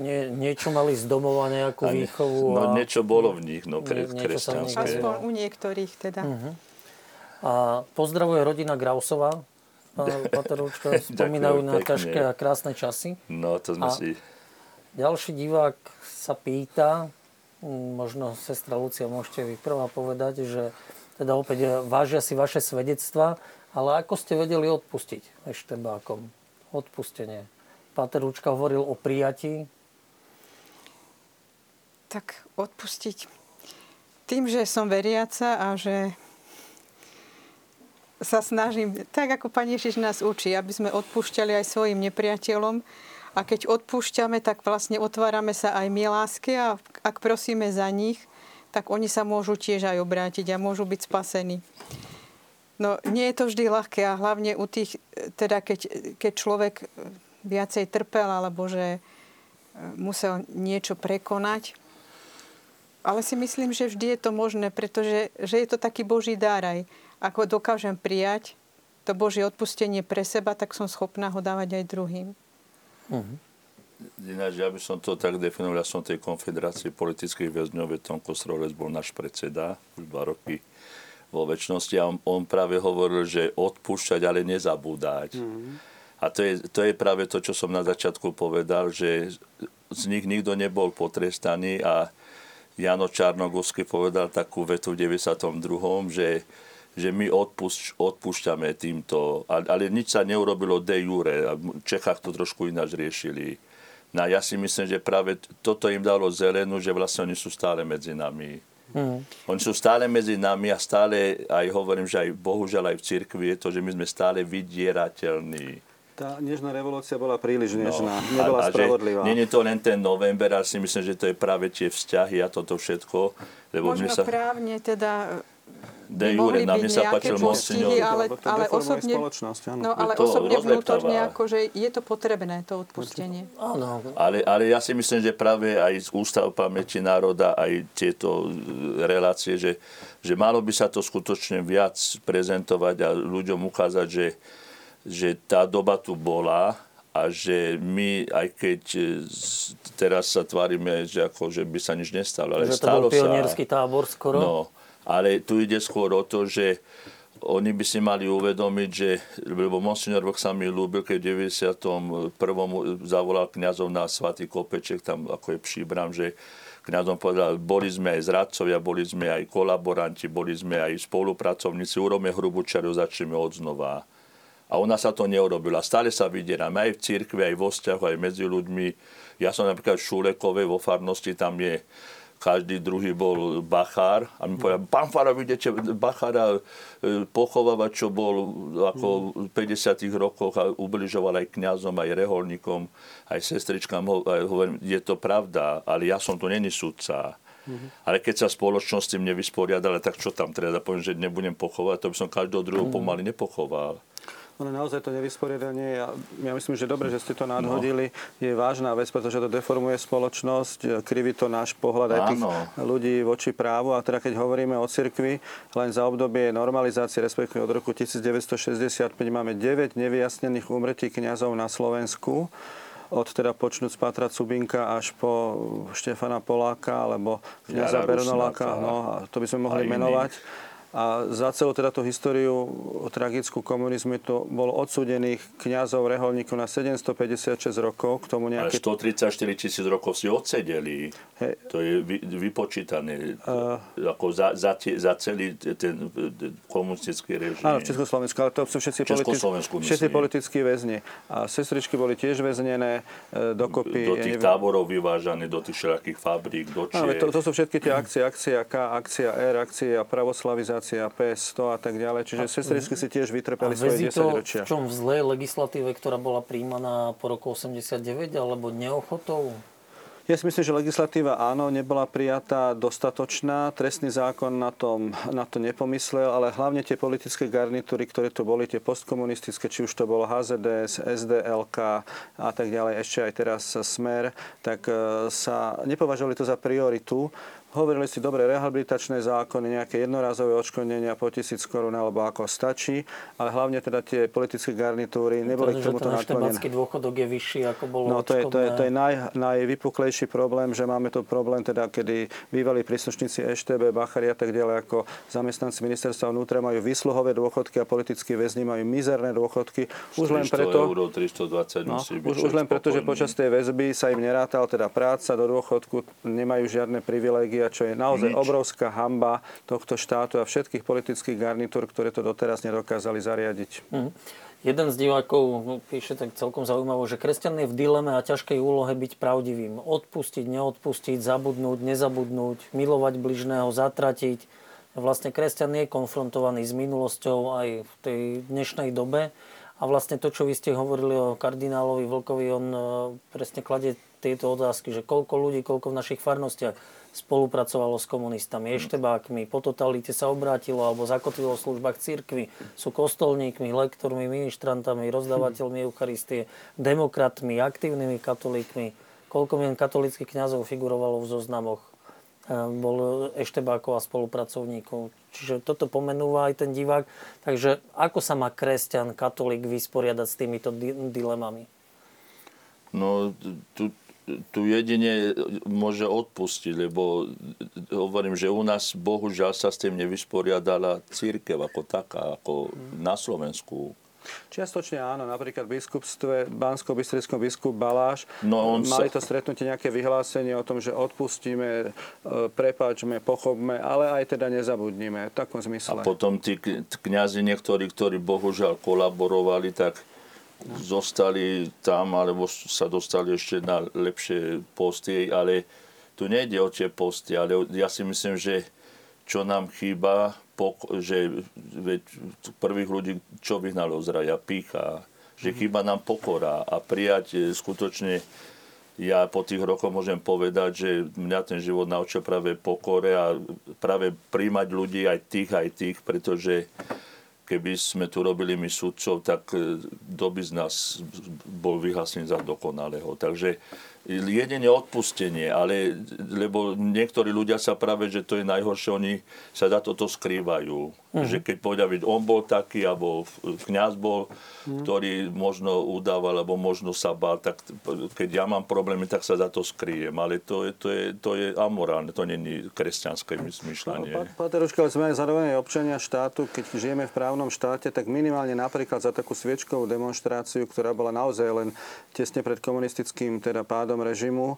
S1: Nie, niečo mali z domova, nejakú výchovu.
S2: No a... niečo bolo v nich, no kre, kresťanské.
S3: Aspoň u niektorých teda. Uh-huh.
S1: A pozdravuje rodina Grausová. Pán Paterovčka, spomínajú na ťažké a krásne časy.
S2: No, to sme a si...
S1: Ďalší divák sa pýta, možno sestra Lucia môžete vy prvá povedať, že teda opäť vážia si vaše svedectva, ale ako ste vedeli odpustiť eštebákom? Odpustenie. Páter Ručka hovoril o prijatí.
S3: Tak odpustiť tým, že som veriaca a že sa snažím, tak ako Pani Ježiš nás učí, aby sme odpúšťali aj svojim nepriateľom. A keď odpúšťame, tak vlastne otvárame sa aj my láske a ak prosíme za nich, tak oni sa môžu tiež aj obrátiť a môžu byť spasení. No nie je to vždy ľahké a hlavne u tých, teda keď, keď človek viacej trpel alebo že e, musel niečo prekonať. Ale si myslím, že vždy je to možné, pretože že je to taký Boží dar aj ako dokážem prijať to Božie odpustenie pre seba, tak som schopná ho dávať aj druhým.
S2: Uh-huh. Ináč, ja by som to tak definoval, ja som tej konfederácie politických väzňov, Tom Kostrolec bol náš predseda už dva roky vo väčšnosti a on, on práve hovoril, že odpúšťať, ale nezabúdať. Uh-huh. A to je, to je práve to, čo som na začiatku povedal, že z nich nikto nebol potrestaný a Jano Čarnogórsky povedal takú vetu v 92., že že my odpúšť, odpúšťame týmto, ale nič sa neurobilo de jure. V Čechách to trošku ináč riešili. No a ja si myslím, že práve toto im dalo zelenú, že vlastne oni sú stále medzi nami. Mm. Oni sú stále medzi nami a stále, aj hovorím, že aj bohužiaľ aj v cirkvi je to, že my sme stále vydierateľní.
S4: Tá nežná revolúcia bola príliš nežná, no, nebola a, a spravodlivá.
S2: Nie je to len ten november, ale si myslím, že to je práve tie vzťahy a toto všetko.
S3: Lebo Možno sa... právne teda
S2: de jure, na mne sa páčil monsignor.
S3: Ale, ale osobne, no, ale to osobne vnútorne, akože je to potrebné, to odpustenie.
S2: Áno. Ale, ale ja si myslím, že práve aj z Ústav pamäti národa, aj tieto relácie, že, že malo by sa to skutočne viac prezentovať a ľuďom ukázať, že, že tá doba tu bola a že my, aj keď teraz sa tvárime, že, ako, že by sa nič nestalo, ale že
S1: to bol pionierský tábor skoro.
S2: No, ale tu ide skôr o to, že oni by si mali uvedomiť, že, lebo monsignor Vlk sa mi ľúbil, keď v 91. zavolal kňazov na svatý kopeček, tam ako je příbram, že kňazom povedal, boli sme aj zradcovia, boli sme aj kolaboranti, boli sme aj spolupracovníci, urobme hrubú čaru, začneme od znova. A ona sa to neurobila. Stále sa vydieráme aj v cirkvi, aj vo vzťahu, aj medzi ľuďmi. Ja som napríklad v Šulekovej vo farnosti, tam je každý druhý bol bachár a mi povedal, pán Fara, vidíte Bachára e, pochovávať, čo bol ako v 50 rokoch a ubližoval aj kňazom, aj reholníkom, aj sestričkám. Hovorím, je to pravda, ale ja som tu není sudca. Mm-hmm. Ale keď sa spoločnosť s tým nevysporiadala, tak čo tam treba? Poviem, že nebudem pochovať, to by som každého druhého mm-hmm. pomaly nepochoval.
S4: Ale naozaj to nevysporiadanie, ja, ja myslím, že dobre, že ste to nadhodili, no. je vážna vec, pretože to deformuje spoločnosť, kriví to náš pohľad aj tých ľudí voči právu. A teda keď hovoríme o cirkvi, len za obdobie normalizácie, respektíve od roku 1965 máme 9 nevyjasnených úmrtí kňazov na Slovensku od teda počnúť z Patra Cubinka až po Štefana Poláka alebo kniaza Bernoláka, no, a to by sme mohli menovať. A za celú teda tú históriu tragickú komunizmu to bolo odsudených kňazov, reholníkov na 756 rokov. K tomu
S2: nejaké... Ale 134 tisíc rokov si odsedeli. Hey. To je vy, vypočítané uh, ako za, za, tie, za celý ten komunistický režim.
S4: Áno, v Československu, ale to sú všetci, politi- všetci politickí väzni. A sestričky boli tiež väznené e, dokopy.
S2: Do tých táborov vyvážané, do tých všelakých fabrík, do
S4: Áno, to, to sú všetky tie akcie, akcia K, akcia R, akcia pravoslavizácia organizácia PS100 a tak ďalej. Čiže a, sestričky si tiež vytrpeli svoje 10 ročia.
S1: v čom v zlej legislatíve, ktorá bola príjmaná po roku 89 alebo neochotou?
S4: Ja si myslím, že legislatíva áno, nebola prijatá dostatočná. Trestný zákon na, tom, na to nepomyslel, ale hlavne tie politické garnitúry, ktoré tu boli, tie postkomunistické, či už to bolo HZDS, SDLK a tak ďalej, ešte aj teraz Smer, tak e, sa nepovažovali to za prioritu Hovorili si dobre rehabilitačné zákony, nejaké jednorazové odškodnenia po tisíc korún alebo ako stačí, ale hlavne teda tie politické garnitúry neboli to, k tomuto naklonené.
S1: Dôchodok je vyšší ako bolo
S4: No to je, to je, to je naj, najvypuklejší problém, že máme tu problém teda, kedy bývalí príslušníci EŠTB, Bachari a tak ďalej ako zamestnanci ministerstva vnútra majú výsluhové dôchodky a politickí väzni majú mizerné dôchodky.
S2: Už len preto, euro, 320 no,
S4: už, už len preto, že počas tej väzby sa im nerátal teda práca do dôchodku, nemajú žiadne privilégie čo je naozaj Nič. obrovská hamba tohto štátu a všetkých politických garnitúr, ktoré to doteraz nedokázali zariadiť. Mm.
S1: Jeden z divákov no, píše tak celkom zaujímavo, že kresťan je v dileme a ťažkej úlohe byť pravdivým. Odpustiť, neodpustiť, zabudnúť, nezabudnúť, milovať bližného, zatratiť. Vlastne kresťan je konfrontovaný s minulosťou aj v tej dnešnej dobe. A vlastne to, čo vy ste hovorili o kardinálovi Vlkovi, on e, presne kladie tieto otázky, že koľko ľudí, koľko v našich farnostiach spolupracovalo s komunistami, eštebákmi, po totalite sa obrátilo alebo zakotvilo v službách cirkvi, sú kostolníkmi, lektormi, ministrantami, rozdávateľmi Eucharistie, demokratmi, aktívnymi katolíkmi. Koľko mien katolických kňazov figurovalo v zoznamoch ehm, bol eštebákov a spolupracovníkov. Čiže toto pomenúva aj ten divák. Takže ako sa má kresťan, katolík vysporiadať s týmito dilemami?
S2: No, tu, tu jedine môže odpustiť, lebo hovorím, že u nás bohužiaľ sa s tým nevysporiadala církev ako taká, ako na Slovensku.
S4: Čiastočne áno, napríklad v biskupstve, bansko bystrickom biskup Baláš, no, on mali sa... to stretnutie nejaké vyhlásenie o tom, že odpustíme, e, prepáčme, pochopme, ale aj teda nezabudníme, v takom zmysle.
S2: A potom tí kňazi niektorí, ktorí bohužiaľ kolaborovali, tak zostali tam, alebo sa dostali ešte na lepšie posty, ale tu nejde o tie posty, ale ja si myslím, že čo nám chýba, že veď prvých ľudí, čo vyhnalo z raja, pícha, že chýba nám pokora a prijať e, skutočne ja po tých rokoch môžem povedať, že mňa ten život naučil práve pokore a práve príjmať ľudí aj tých, aj tých, pretože keby sme tu robili my sudcov, tak kto by z nás bol vyhlasný za dokonalého. Takže jedine odpustenie, ale lebo niektorí ľudia sa práve, že to je najhoršie, oni sa za toto skrývajú. Uh-huh. Že keď povedia, že on bol taký, alebo kňaz bol, uh-huh. ktorý možno udával, alebo možno sa bál, tak keď ja mám problémy, tak sa za to skrýjem. Ale to je, to je, to je amorálne, to není kresťanské myšľanie. No,
S4: Pateruška, ale sme aj zároveň občania štátu, keď žijeme v právnom štáte, tak minimálne napríklad za takú sviečkovú demonstráciu, ktorá bola naozaj len tesne pred komunistickým teda pádom bývalom režimu,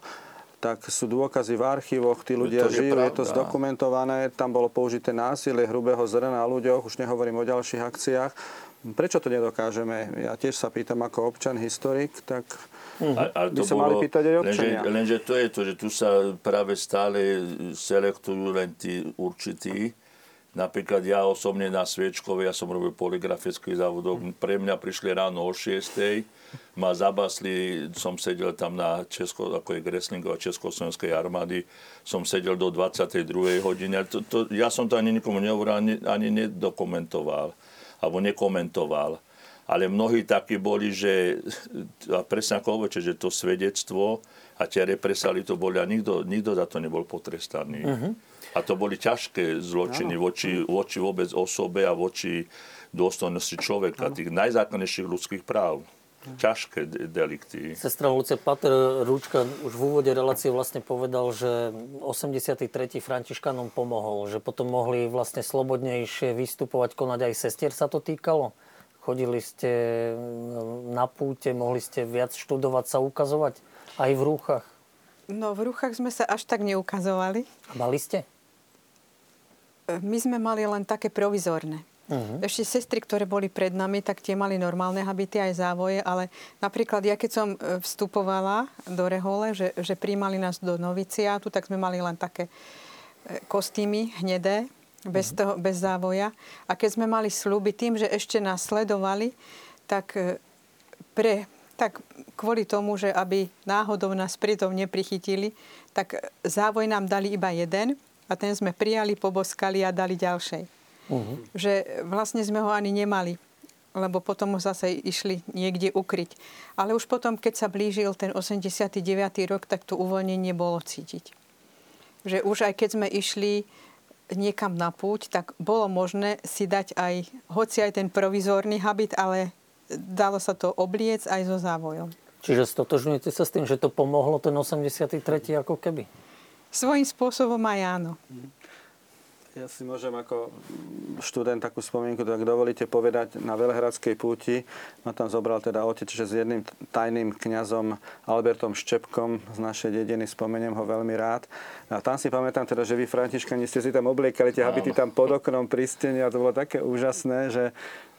S4: tak sú dôkazy v archívoch, tí ľudia to žijú, je, je to zdokumentované, tam bolo použité násilie hrubého zrna na ľuďoch, už nehovorím o ďalších akciách. Prečo to nedokážeme? Ja tiež sa pýtam ako občan, historik, tak a, ale to by sa bolo, mali pýtať aj občania.
S2: Lenže, lenže to je to, že tu sa práve stále selektujú len tí určití. Napríklad ja osobne na Sviečkove, ja som robil poligrafický závodok, pre mňa prišli ráno o 6 ma zabasli, som sedel tam na Česko, ako je Greslingová Československej armády, som sedel do 22. hodiny. To, to, ja som to ani nikomu nehovoril, ani, ani nedokumentoval, alebo nekomentoval. Ale mnohí takí boli, že, a presne ako hovoríte, že to svedectvo a tie represali to boli a nikto, nikto za to nebol potrestaný. Uh-huh. A to boli ťažké zločiny voči, voči vôbec osobe a voči dôstojnosti človeka, tých najzákonnejších ľudských práv ťažké delikty.
S1: Sestra Lucia Pater Rúčka už v úvode relácie vlastne povedal, že 83. Františkanom pomohol, že potom mohli vlastne slobodnejšie vystupovať, konať aj sestier sa to týkalo? Chodili ste na púte, mohli ste viac študovať sa, ukazovať aj v rúchach?
S3: No v rúchach sme sa až tak neukazovali.
S1: A mali ste?
S3: My sme mali len také provizorné. Uh-huh. Ešte sestry, ktoré boli pred nami, tak tie mali normálne habity aj závoje, ale napríklad ja keď som e, vstupovala do Rehole, že, že príjmali nás do noviciátu, tak sme mali len také e, kostýmy hnedé, bez, uh-huh. toho, bez závoja. A keď sme mali sluby tým, že ešte nás sledovali, tak e, pre, tak kvôli tomu, že aby náhodou nás pritom neprichytili, tak závoj nám dali iba jeden a ten sme prijali, poboskali a dali ďalšej. Uh-huh. Že vlastne sme ho ani nemali lebo potom ho zase išli niekde ukryť. Ale už potom, keď sa blížil ten 89. rok, tak to uvoľnenie bolo cítiť. Že už aj keď sme išli niekam na púť, tak bolo možné si dať aj, hoci aj ten provizórny habit, ale dalo sa to obliec aj so závojom.
S1: Čiže stotožňujete sa s tým, že to pomohlo ten 83. ako keby?
S3: Svojím spôsobom aj áno.
S4: Ja si môžem ako študent takú spomienku, tak dovolíte povedať, na Velehradskej púti ma tam zobral teda otec, že s jedným tajným kňazom Albertom Ščepkom z našej dediny, spomeniem ho veľmi rád. A tam si pamätám teda, že vy Františkani ste si tam obliekali tie habity tam pod oknom pri stene a to bolo také úžasné, že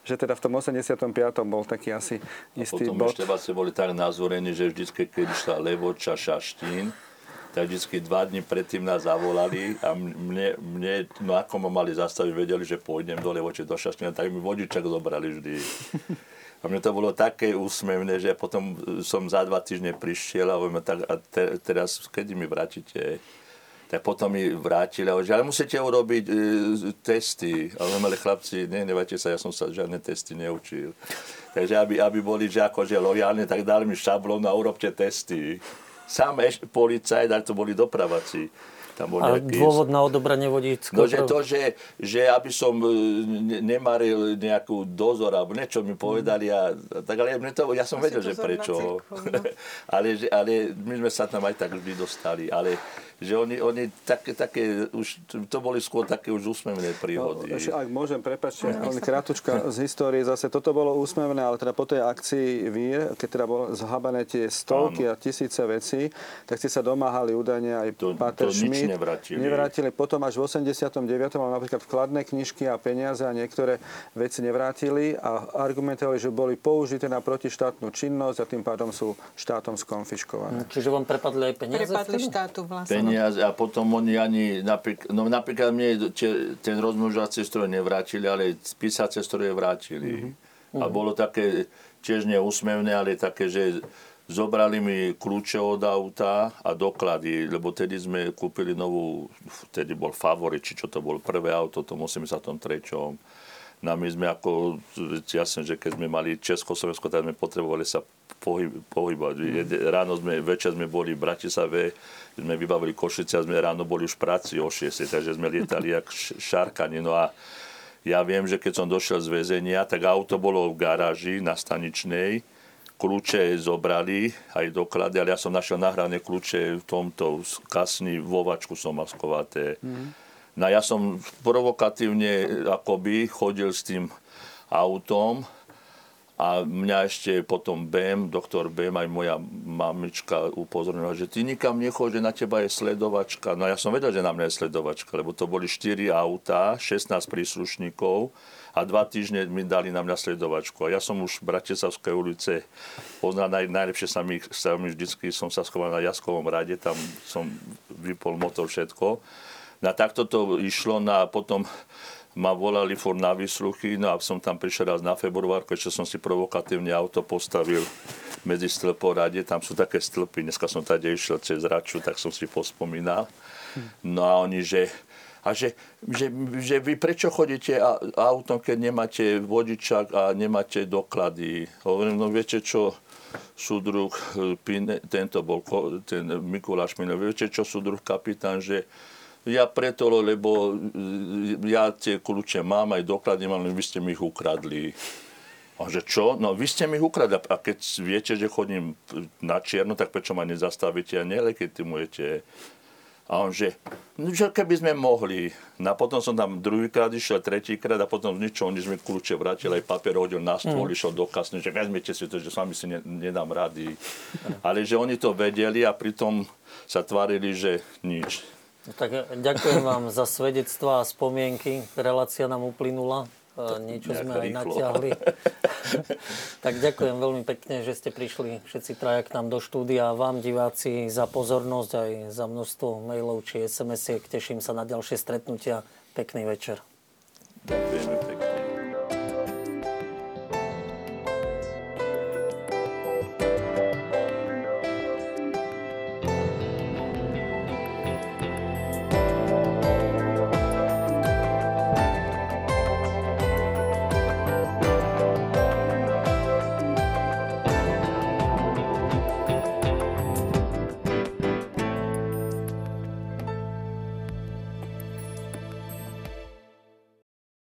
S4: že teda v tom 85. bol taký asi istý
S2: a potom bod. ešte vlastne boli tak nazvorení, že vždy, keď išla Levoča Šaštín, tak vždy dva dní predtým nás zavolali a mne, mne no ako ma mali zastaviť, vedeli, že pôjdem dole voči do Šaština, tak mi vodičak zobrali vždy. A mne to bolo také úsmevné, že potom som za dva týždne prišiel a hovorím, tak a te, teraz kedy mi vrátite? Tak potom mi vrátili a hovorili, ale musíte urobiť e, testy. A hovorím, ale chlapci, ne, nevajte sa, ja som sa žiadne testy neučil. Takže aby, aby boli že akože lojálne, tak dali mi šablón a urobte testy sám policajt, ale to boli dopravací.
S1: Tam bol nejaký... dôvod na odobranie vodíckého?
S2: No, že to, že, že aby som e, nemaril nejakú dozor, alebo niečo mi povedali, a, tak ale mne to, ja som Asi vedel, že prečo. no. ale, že, ale my sme sa tam aj tak vždy dostali. Ale že oni, oni také, také, už, to boli skôr také už úsmevné príhody.
S4: No, ešte, ak môžem, prepačte, len krátučka z histórie, zase toto bolo úsmevné, ale teda po tej akcii Vír, keď teda bolo zhabané tie stovky Áno. a tisíce vecí, tak ste sa domáhali údajne aj
S2: to, Pater to Schmidt. Nič nevrátili.
S4: nevrátili. Potom až v 89. mal napríklad vkladné knižky a peniaze a niektoré veci nevrátili a argumentovali, že boli použité na protištátnu činnosť a tým pádom sú štátom skonfiškované.
S1: Čiže vám prepadli aj peniaze?
S3: Prepadli štátu vlastne
S2: peniaze a potom oni ani, napríklad, no napríklad mne ten rozmnožovací stroj nevrátili, ale písacie stroje vrátili. Mm-hmm. A bolo také, tiež neúsmevné, ale také, že zobrali mi kľúče od auta a doklady, lebo tedy sme kúpili novú, vtedy bol Favorit, či čo to bol prvé auto, to musím sa tom trečom. No my sme ako, jasne, že keď sme mali Československo, tak sme potrebovali sa pohyb, pohybovať. Mm. Ráno sme, večer sme boli v Bratislave, sme vybavili Košice a sme ráno boli už v práci o 6, takže sme lietali jak šarkani. No a ja viem, že keď som došiel z väzenia, tak auto bolo v garáži na staničnej, kľúče zobrali, aj doklady, ale ja som našiel nahrané kľúče v tomto kasni, vovačku som mal skovaté. Mm. No ja som provokatívne akoby chodil s tým autom a mňa ešte potom BM, doktor BM, aj moja mamička upozornila, že ty nikam nechoď, že na teba je sledovačka. No ja som vedel, že na mňa je sledovačka, lebo to boli 4 autá, 16 príslušníkov a dva týždne mi dali na mňa sledovačku. A ja som už v Bratislavskej ulice poznal, naj, najlepšie sa mi, sa mi vždycky som sa schoval na Jaskovom rade, tam som vypol motor všetko. No a takto to išlo no a potom ma volali for na vysluchy, no a som tam prišiel raz na februárku, ešte som si provokatívne auto postavil medzi stĺporade, tam sú také stĺpy, dneska som tady išiel cez Raču, tak som si pospomínal. No a oni, že a že, že, že vy prečo chodíte autom, keď nemáte vodičák a nemáte doklady? Hovorím, no viete čo, súdruh, tento bol ten Mikuláš Mino, viete čo, súdruh kapitán, že ja preto, lebo ja tie kľúče mám, aj doklady mám, vy ste mi ich ukradli. A že čo? No vy ste mi ich ukradli. A keď viete, že chodím na čierno, tak prečo ma nezastavíte a nelegitimujete? A on že, no, že keby sme mohli. No a potom som tam druhýkrát išiel, tretíkrát a potom nič mi kľúče vrátil, aj papier hodil na stôl, mm. išiel do kasne, že vezmete si to, že sami si ne, nedám rady. Ale že oni to vedeli a pritom sa tvarili, že nič.
S1: No, tak ďakujem vám za svedectvá a spomienky. Relácia nám uplynula. E, niečo sme aj natiahli. tak ďakujem veľmi pekne, že ste prišli všetci traja k nám do štúdia. Vám, diváci, za pozornosť aj za množstvo mailov či SMS-iek. Teším sa na ďalšie stretnutia. Pekný večer.
S2: Ďakujeme.